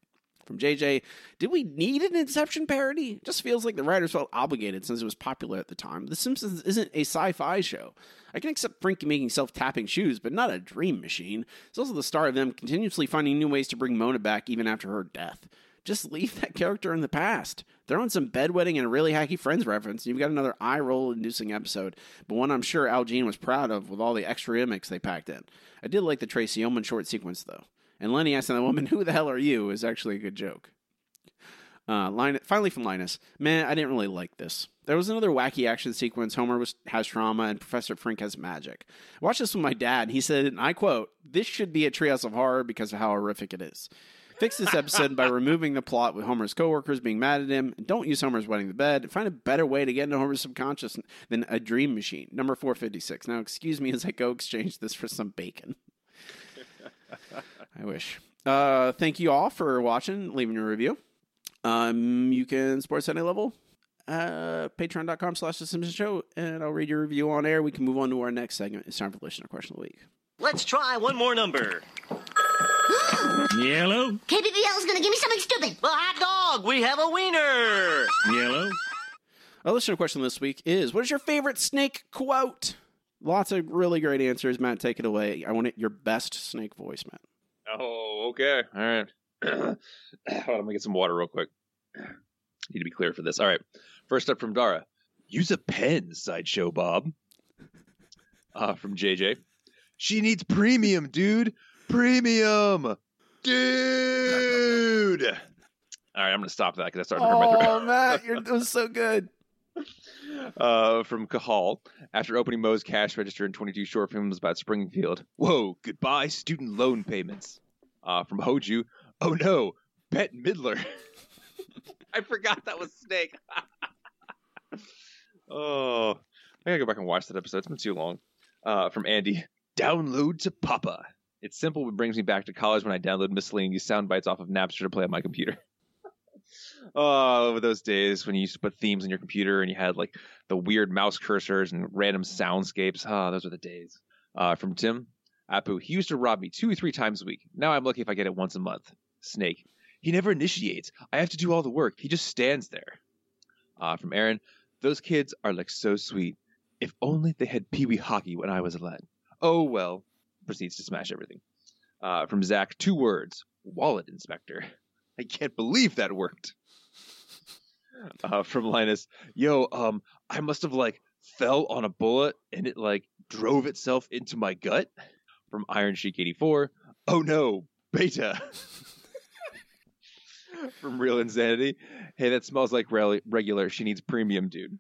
From JJ, did we need an Inception parody? It just feels like the writers felt obligated since it was popular at the time. The Simpsons isn't a sci fi show. I can accept Frankie making self tapping shoes, but not a dream machine. It's also the start of them continuously finding new ways to bring Mona back even after her death. Just leave that character in the past. Throw in some bedwetting and a really hacky Friends reference, and you've got another eye roll inducing episode, but one I'm sure Al Jean was proud of with all the extra gimmicks they packed in. I did like the Tracey Ullman short sequence, though. And Lenny asking the woman, Who the hell are you? is actually a good joke. Uh, Linus, finally, from Linus, man, I didn't really like this. There was another wacky action sequence. Homer was, has trauma, and Professor Frink has magic. I watched this with my dad, he said, and I quote, This should be a treehouse of horror because of how horrific it is. Fix this episode by removing the plot with Homer's coworkers being mad at him. And don't use Homer's wetting the bed. Find a better way to get into Homer's subconscious than a dream machine. Number 456. Now, excuse me as I go exchange this for some bacon. I wish. Uh, thank you all for watching, leaving your review. Um, you can support us at any level. Uh, patreon.com slash the Simpsons Show, and I'll read your review on air. We can move on to our next segment. It's time for listener question of the week. Let's try one more number. Yellow, KBBL is gonna give me something stupid. Well, hot dog. We have a wiener. yellow, Our listener question this week is What is your favorite snake quote? Lots of really great answers. Matt, take it away. I want it your best snake voice, Matt. Oh, okay. All right. Hold on, let me get some water real quick. Need to be clear for this. All right. First up from Dara. Use a pen, sideshow Bob. Uh, from JJ. She needs premium, dude. Premium. Dude. All right, I'm going to stop that because that's starting to hurt my throat. Oh, Matt, you're doing so good. Uh, from Cahal. After opening Moe's cash register in 22 short films about Springfield. Whoa, goodbye, student loan payments. Uh, from Hoju. Oh no, Bette Midler. I forgot that was Snake. oh, I gotta go back and watch that episode. It's been too long. Uh, from Andy. Download to Papa. It's simple, but brings me back to college when I download miscellaneous sound bites off of Napster to play on my computer. Oh, those days when you used to put themes on your computer and you had like the weird mouse cursors and random soundscapes. Ah, those were the days. Uh, from Tim, Apu, he used to rob me two or three times a week. Now I'm lucky if I get it once a month. Snake, he never initiates. I have to do all the work. He just stands there. Uh, from Aaron, those kids are like so sweet. If only they had Pee Wee hockey when I was a lad. Oh well. Proceeds to smash everything. Uh, from Zach, two words: wallet inspector. I can't believe that worked uh, from Linus. Yo, um, I must have like fell on a bullet and it like drove itself into my gut. From Iron Sheik 84. Oh no, beta. from Real Insanity. Hey, that smells like rel- regular. She needs premium, dude.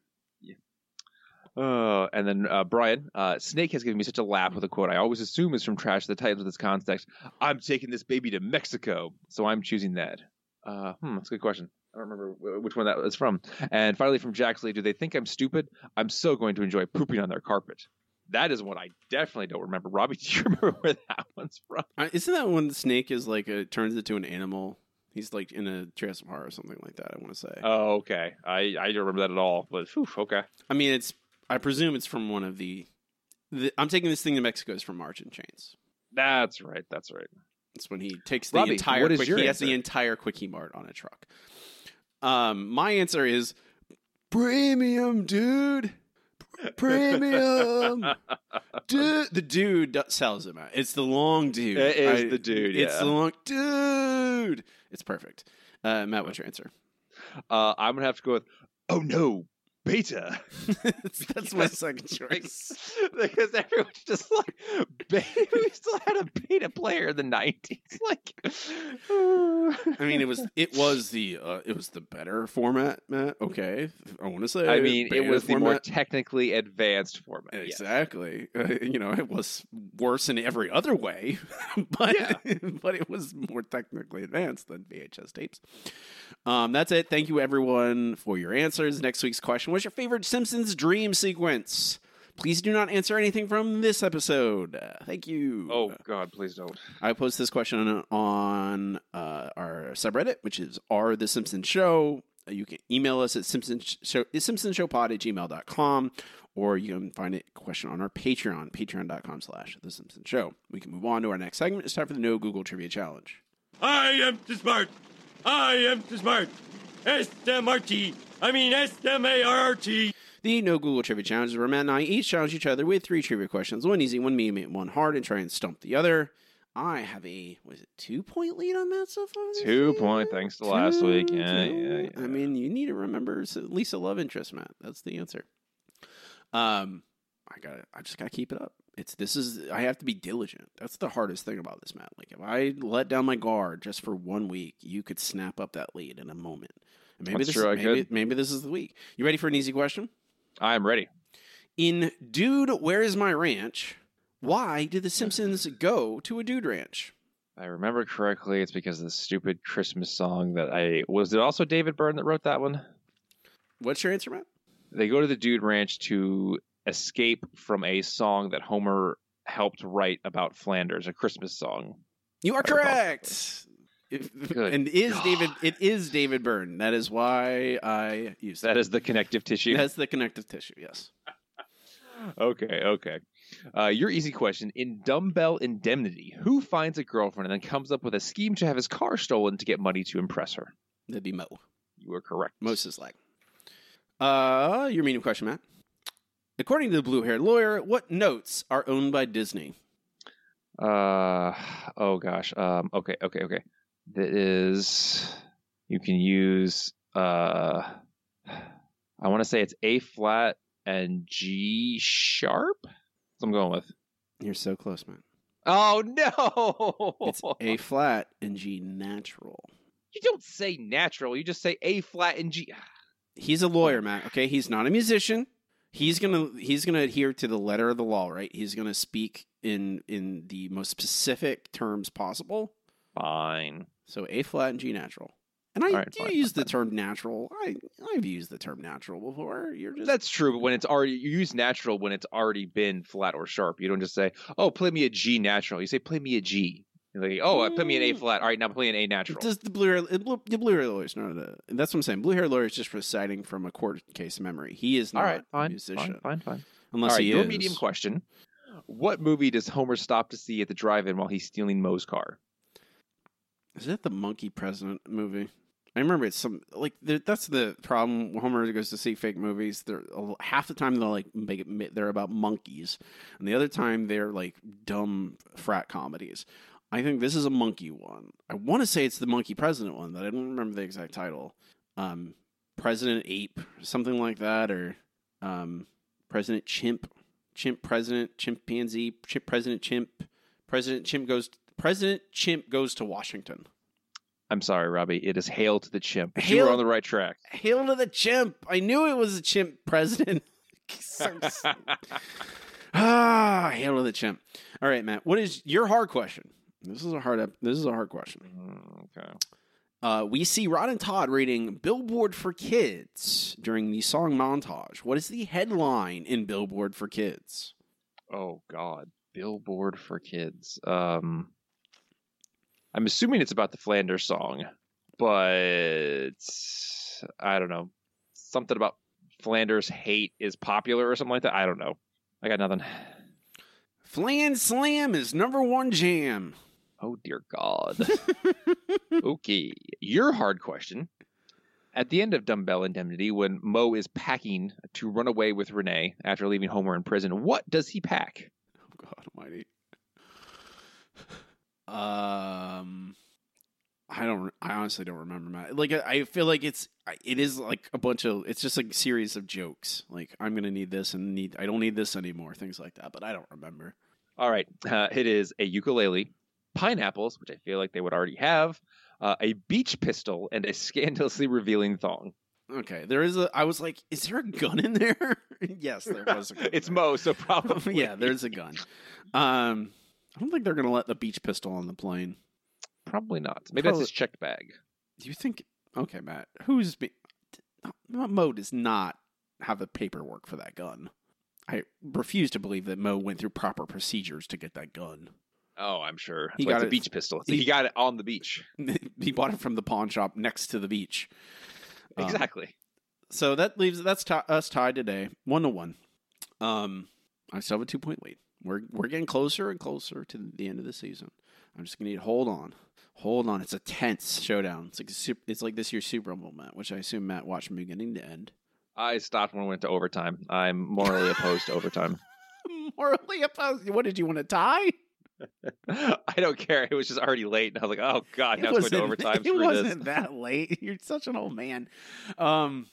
Oh, and then uh, Brian, uh, Snake has given me such a laugh with a quote I always assume is from Trash the Titans with this context. I'm taking this baby to Mexico, so I'm choosing that. Uh, hmm, that's a good question. I don't remember which one that was from. And finally, from Jax Lee, do they think I'm stupid? I'm so going to enjoy pooping on their carpet. That is one I definitely don't remember. Robbie, do you remember where that one's from? Uh, isn't that when the snake is like a, turns into an animal? He's like in a Jurassic Park or something like that. I want to say. Oh, okay. I, I don't remember that at all. But whew, okay. I mean, it's. I presume it's from one of the. the I'm taking this thing to Mexico is from Marge in Chains. That's right. That's right. It's when he takes the Robbie, entire. what is your he has the entire Kwik-E-Mart on a truck. Um, my answer is premium, dude. Premium, dude. The dude sells it, man. It's the long dude. It is the dude, It's yeah. the long dude. It's perfect. Uh, Matt, what's your answer? Uh, I'm going to have to go with, oh no, beta. that's, my second choice. because everyone's just like, beta. we still had a beta player in the 90s. Like, I mean, it was it was the uh, it was the better format, Matt. Okay, I want to say. I mean, it was the more format. technically advanced format. yes. Exactly. Uh, you know, it was worse in every other way, but but it was more technically advanced than VHS tapes. Um, that's it. Thank you, everyone, for your answers. Next week's question: What's your favorite Simpsons dream sequence? Please do not answer anything from this episode. Uh, thank you. Oh, God, please don't. I post this question on uh, our subreddit, which is R The Simpsons Show. You can email us at Simpsons Show, simpsonshowpod at gmail.com, or you can find a question on our Patreon, patreon.com slash The Simpsons Show. We can move on to our next segment. It's time for the No Google Trivia Challenge. I am too smart. I am too smart. S-M-R-T. I mean S-M-A-R-R-T. The No Google Trivia Challenge is where Matt and I each challenge each other with three trivia questions one easy, one medium, one hard, and try and stump the other. I have a, was it two point lead on Matt so far? this Two year? point, thanks to last week. Two, Yeah, yeah, yeah. I mean, you need to remember it's at least a love interest, Matt. That's the answer. Um, I got to I just got to keep it up. It's this is I have to be diligent. That's the hardest thing about this, Matt. Like if I let down my guard just for one week, you could snap up that lead in a moment. And maybe That's this true, I is, maybe, maybe this is the week. You ready for an easy question? I'm ready. In Dude, Where Is My Ranch? Why did the Simpsons go to a dude ranch? I remember correctly. It's because of the stupid Christmas song that I was. It also David Byrne that wrote that one. What's your answer, Matt? They go to the Dude Ranch to escape from a song that Homer helped write about Flanders, a Christmas song. You are correct. If- and is David? It is David Byrne. That is why I use that. That is the connective tissue. That's the connective tissue. Yes. Okay, okay. Uh, your easy question. In Dumbbell Indemnity, who finds a girlfriend and then comes up with a scheme to have his car stolen to get money to impress her? That'd be Moe. You are correct. Moses like. Uh, your medium question, Matt. According to the blue-haired lawyer, what notes are owned by Disney? Uh oh gosh. Um okay, okay, okay. That is you can use uh I want to say it's A flat and G sharp. That's what I'm going with. You're so close, man. Oh no. It's A flat and G natural. you don't say natural, you just say A flat and G. He's a lawyer, Matt. Okay, he's not a musician. He's gonna he's gonna adhere to the letter of the law, right? He's gonna speak in in the most specific terms possible. Fine. So A flat and G natural. And I right, do fine, use fine, the term natural. I I've used the term natural before. You're just That's true, but when it's already you use natural when it's already been flat or sharp. You don't just say, "Oh, play me a G natural." You say, "Play me a G." Like, "Oh, put me an A mm. flat." All right, now play an A natural. Does the blue hair the blue, the blue hair lawyer is not a, that's what I'm saying. Blue hair lawyer is just reciting from a court case memory. He is not All right, a fine, musician. fine, fine, fine. Unless All right, he your is. medium question. What movie does Homer stop to see at the drive-in while he's stealing Moe's car? Is that the Monkey President movie? I remember it's some like that's the problem. Homer goes to see fake movies. They're half the time they're like make it, they're about monkeys, and the other time they're like dumb frat comedies. I think this is a monkey one. I want to say it's the Monkey President one, but I don't remember the exact title. Um, President Ape, something like that, or um, President Chimp, Chimp President, Chimpanzee, Chimp President Chimp, President Chimp goes. President Chimp goes to Washington. I'm sorry, Robbie. It is Hail to the Chimp. But you Hail- were on the right track. Hail to the chimp! I knew it was a chimp president. ah, hail to the chimp! All right, Matt. What is your hard question? This is a hard. ep- This is a hard question. Mm, okay. Uh, we see Rod and Todd reading Billboard for Kids during the song montage. What is the headline in Billboard for Kids? Oh God, Billboard for kids. Um, I'm assuming it's about the Flanders song, but I don't know. Something about Flanders hate is popular or something like that. I don't know. I got nothing. Flan Slam is number one jam. Oh dear God. okay, your hard question. At the end of Dumbbell Indemnity, when Moe is packing to run away with Renee after leaving Homer in prison, what does he pack? Oh God Almighty. Um, I don't. I honestly don't remember, Matt. Like, I feel like it's. It is like a bunch of. It's just like a series of jokes. Like, I'm gonna need this and need. I don't need this anymore. Things like that. But I don't remember. All right, uh, it is a ukulele, pineapples, which I feel like they would already have, uh, a beach pistol, and a scandalously revealing thong. Okay, there is a. I was like, is there a gun in there? yes, there was. a gun it's there. Moe, so probably yeah, there's a gun. Um, I don't think they're gonna let the beach pistol on the plane. probably not. Maybe Probably- that's his checked bag. Do you think? Okay, Matt. Who's be? Moe does not have the paperwork for that gun. I refuse to believe that Moe went through proper procedures to get that gun. Oh, I'm sure. He got a beach pistol. he- He, got it on the beach. he bought it from the pawn shop next to the beach. Um, Exactly. So that leaves that's ti us tied today, one to one. Um, I still have a two point lead. We're we're getting closer and closer to the end of the season. I'm just gonna need to hold on, hold on. It's a tense showdown. It's like a super, it's like this year's Super Bowl, Matt, which I assume Matt watched from beginning to end. I stopped when we went to overtime. I'm morally opposed to overtime. Morally opposed. What did you want to tie? I don't care. It was just already late, and I was like, "Oh God, now it's going to overtime." It wasn't this. that late. You're such an old man. Um,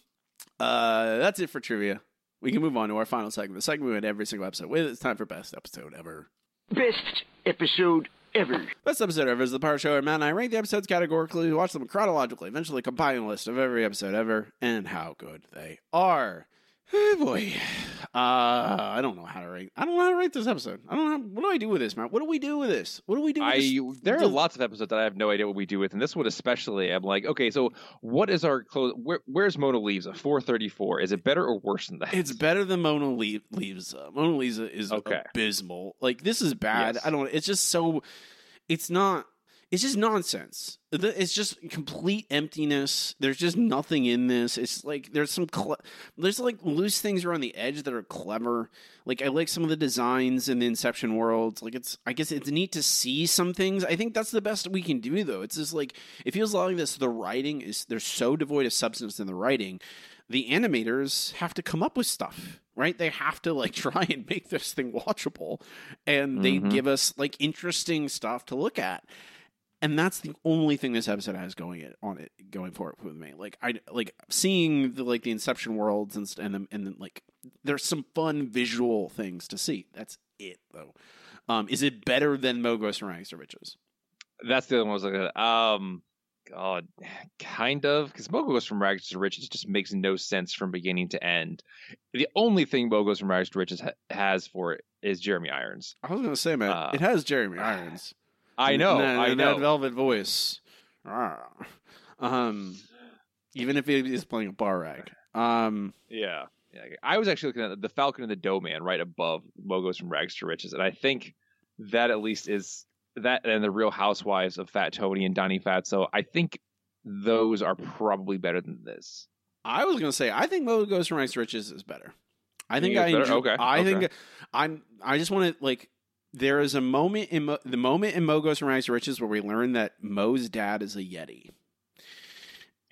uh, that's it for trivia. We can move on to our final segment. The segment we end every single episode with. It's time for best episode ever. Best episode ever. Best episode ever is the part show where Matt and I rank the episodes categorically, watch them chronologically, eventually compiling a list of every episode ever and how good they are. Oh boy, uh, I don't know how to rate. I don't know how to rate this episode. I don't know. What do I do with this, Matt? What do we do with this? What do we do? With I this? there are lots of episodes that I have no idea what we do with, and this one especially. I'm like, okay, so what is our close? Where, where's Mona Leaves? A 434. Is it better or worse than that? It's better than Mona Le- Leaves. Mona Lisa is Okay. abysmal. Like this is bad. Yes. I don't. It's just so. It's not. It's just nonsense. It's just complete emptiness. There's just nothing in this. It's like there's some cle- there's like loose things around the edge that are clever. Like I like some of the designs in the Inception worlds. Like it's I guess it's neat to see some things. I think that's the best we can do though. It's just like it feels like this. The writing is they're so devoid of substance in the writing the animators have to come up with stuff, right? They have to like try and make this thing watchable, and they Mhm. give us like interesting stuff to look at. And that's the only thing this episode has going it on it going for it with me. Like I like seeing the like the Inception worlds and and then and then like there's some fun visual things to see. That's it though. Um, is it better than Moe from Rags to Riches? That's the other one I was looking at. Um, God, kind of, because Moe goes from rags to riches just makes no sense from beginning to end. The only thing Moe goes from rags to riches ha- has for it is Jeremy Irons. I was gonna say, man, Uh, it has Jeremy Irons. I know, that, I know. that velvet voice. Um, even if he is playing a bar rag. Um, Yeah. yeah. I was actually looking at the Falcon and the D'ohman right above Moe goes from rags to riches, and I think that at least is that and the Real Housewives of Fat Tony and Donnie Fatso. I think those are probably better than this. I was gonna say, I think Moe Goes from Rags to Riches is better. I think think I enjoy, Okay, I okay. think I'm. I just want to like. There is a moment in Moe, the moment in Moe Goes from Rags to Riches where we learn that Moe's dad is a Yeti.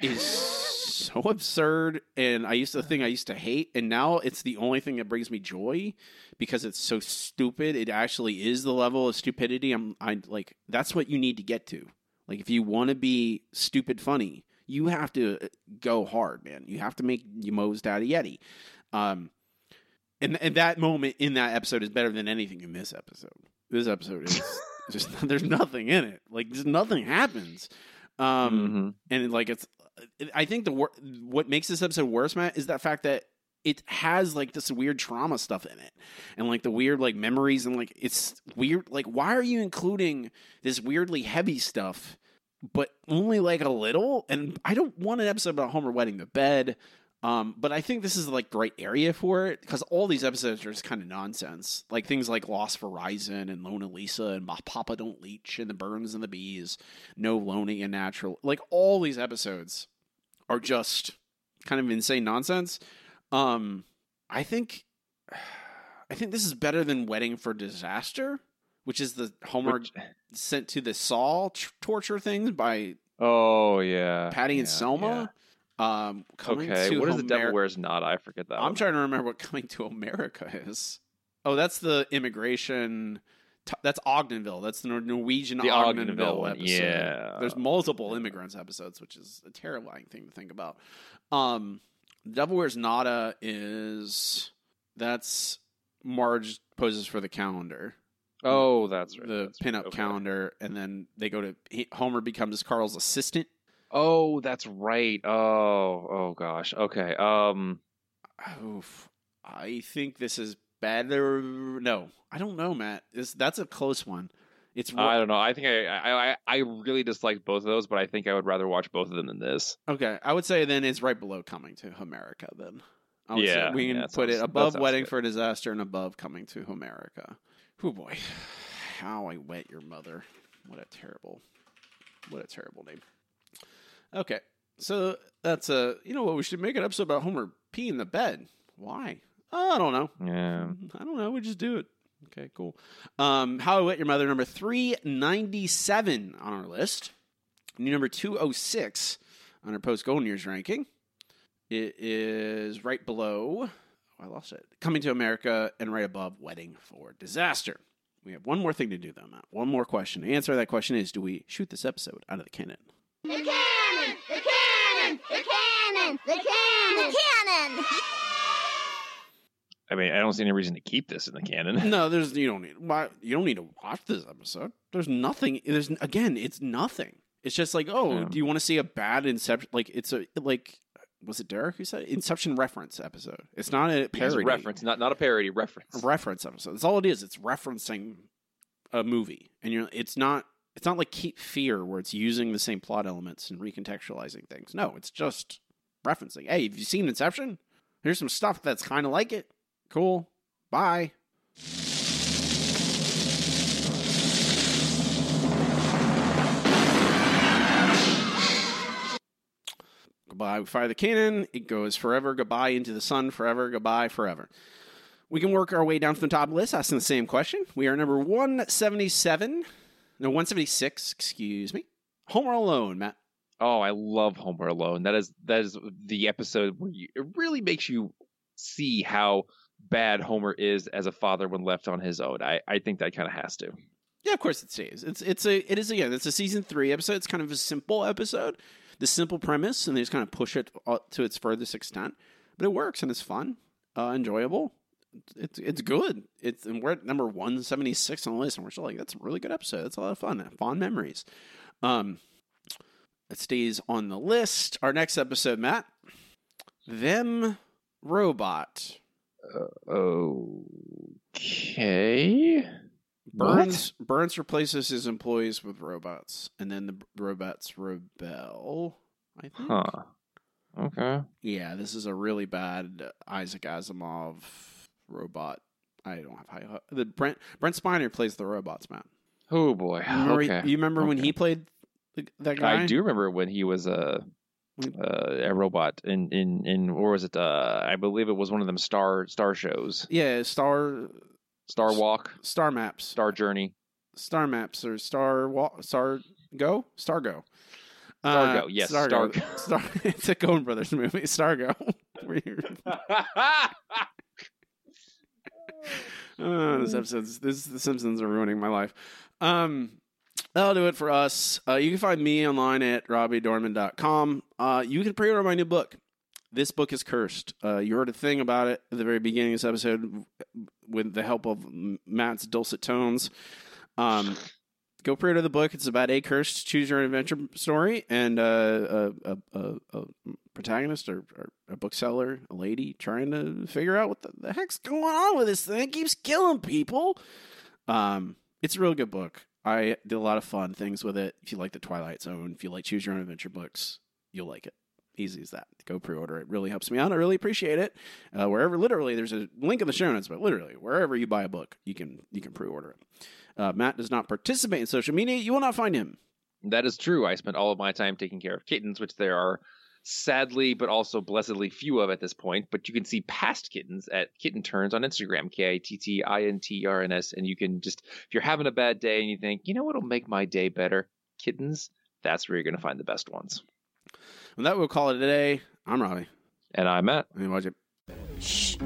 Is so absurd, and I used to think I used to hate, and now it's the only thing that brings me joy because it's so stupid. It actually is the level of stupidity. I'm. I like. That's what you need to get to. Like, if you want to be stupid funny, you have to go hard, man. You have to make Moe's dad a Yeti. Um, and and that moment in that episode is better than anything in this episode. This episode is just there's nothing in it. Like just nothing happens. Um, Mhm. and like it's I think the wor- what makes this episode worse, Matt, is that fact that it has like this weird trauma stuff in it, and like the weird like memories and like it's weird. Like, why are you including this weirdly heavy stuff but only like a little. And I don't want an episode about Homer wetting the bed. Um, but I think this is like the right area for it because all these episodes are just kind of nonsense. Like things like Lost Verizon and Loan-a Lisa and Ma Papa Don't Leech and the Burns and the Bees, No Loaning and Natural. Like all these episodes are just kind of insane nonsense. Um, I think, I think this is better than Wedding for Disaster, which is the Homer Which- sent to the Saw t- torture thing by Oh yeah, Patty and yeah, Selma. Um, coming Okay, to what is the Devil Wears Nada? I forget that. I'm one. trying to remember what coming to America is. Oh, that's the immigration. T- that's Ogdenville. That's the Norwegian The Ogdenville, Ogdenville episode. yeah. There's multiple immigrants episodes, which is a terrifying thing to think about. Um, Devil Wears Nada is that's Marge poses for the calendar, Oh, that's right. the that's right, pinup okay. calendar, and then they go to he, Homer becomes Carl's assistant. Oh, that's right. Oh, oh gosh. Okay. Um, Oof. I think this is better. No, I don't know, Matt. This, that's a close one. It's ro- I don't know. I think I, I I I really disliked both of those, but I think I would rather watch both of them than this. okay. I would say then it's right below Coming to America. Then I would say Yeah, we can yeah, put sounds- it above Wedding good. for Disaster and above Coming to America. Oh boy, how I wet your mother. What a terrible, what a terrible name. Okay, so that's a you know what we should make an episode about Homer pee in the bed. Why? I don't know. Yeah. I don't know. We just do it. Okay, cool. Um, How I Wet Your Mother, number 397 on our list. New number 206 on our post Golden Years ranking. It is right below, oh, I lost it, Coming to America, and right above Wedding for Disaster. We have one more thing to do, though, Matt. One more question. The answer to that question is do we shoot this episode out of the cannon? The cannon! The cannon! The cannon! The cannon! The cannon! I mean, I don't see any reason to keep this in the canon. No, there's you don't need why you don't need to watch this episode. There's nothing. There's again, it's nothing. It's just like, oh, Yeah. do you want to see a bad Inception? Like it's a like was it Derek who said it? Inception reference episode? It's not a It's a parody. reference, not not a parody. Reference. A reference episode. That's all it is. It's referencing a movie, and you're. It's not. It's not like Cape Feare where it's using the same plot elements and recontextualizing things. No, it's just referencing. Hey, have you seen Inception? Here's some stuff that's kind of like it. Cool. Bye. Goodbye. We fire the cannon. It goes forever, goodbye, into the sun, forever, goodbye, forever. We can work our way down from the top list, asking the same question. We are number 177. No, 176, excuse me. Homer Alone, Matt. Oh, I love Homer Alone. That is that is the episode where you, it really makes you see how bad Homer is as a father when left on his own. I, I think that kind of has to. Yeah, of course it stays. It's it's a it is again. It's a season three episode. It's kind of a simple episode, the simple premise, and they just kind of push it uh, to its furthest extent. But it works and it's fun, uh, enjoyable. It's it's good. It's and we're at number one seventy six on the list, and we're still like that's a really good episode. That's a lot of fun. Fond memories. Um, it stays on the list. Our next episode, Matt, them robot. Okay. Burns Burns replaces his employees with robots, and then the robots rebel. I think. Huh. Okay. Yeah, this is a really bad Isaac Asimov robot. I don't have high. The Brent Brent Spiner plays the robots, man. Oh boy. You remember, okay. you remember when he played that guy? I do remember when he was a uh, a robot in in in or was it? Uh, I believe it was one of them star star shows. Yeah, Star Star Walk, Star Maps, Star Journey. Star Maps, or Star Wa- Star Go, Star Go. Stargo, yes, Stargo. Stargo. Star. It's a Coen Brothers movie. Stargo. Oh, this episode's this the Simpsons are ruining my life. Um, that'll do it for us. Uh, you can find me online at robbiedorman.com. Uh, you can pre-order my new book. This book is cursed. Uh, you heard a thing about it at the very beginning of this episode with the help of Matt's dulcet tones. Um, go pre-order the book. It's about a cursed choose your own adventure story and uh, a, a, a, a protagonist or, or a bookseller, a lady trying to figure out what the, the heck's going on with this thing. It keeps killing people. Um, it's a real good book. I did a lot of fun things with it. If you like the Twilight Zone, if you like choose your own adventure books, you'll like it. Easy as that. Go pre-order. It really helps me out. I really appreciate it. Uh, wherever, literally, there's a link in the show notes, but literally wherever you buy a book, you can you can pre-order it. Uh, Matt does not participate in social media. You will not find him. That is true. I spent all of my time taking care of kittens, which there are sadly but also blessedly few of at this point. But you can see past kittens at Kitten Turns on Instagram, K I T T I N T R N S. And you can just, if you're having a bad day and you think, you know what'll make my day better? Kittens, that's where you're going to find the best ones. And that will call it a day. I'm Robbie. And I'm Matt. And watch it. Shh.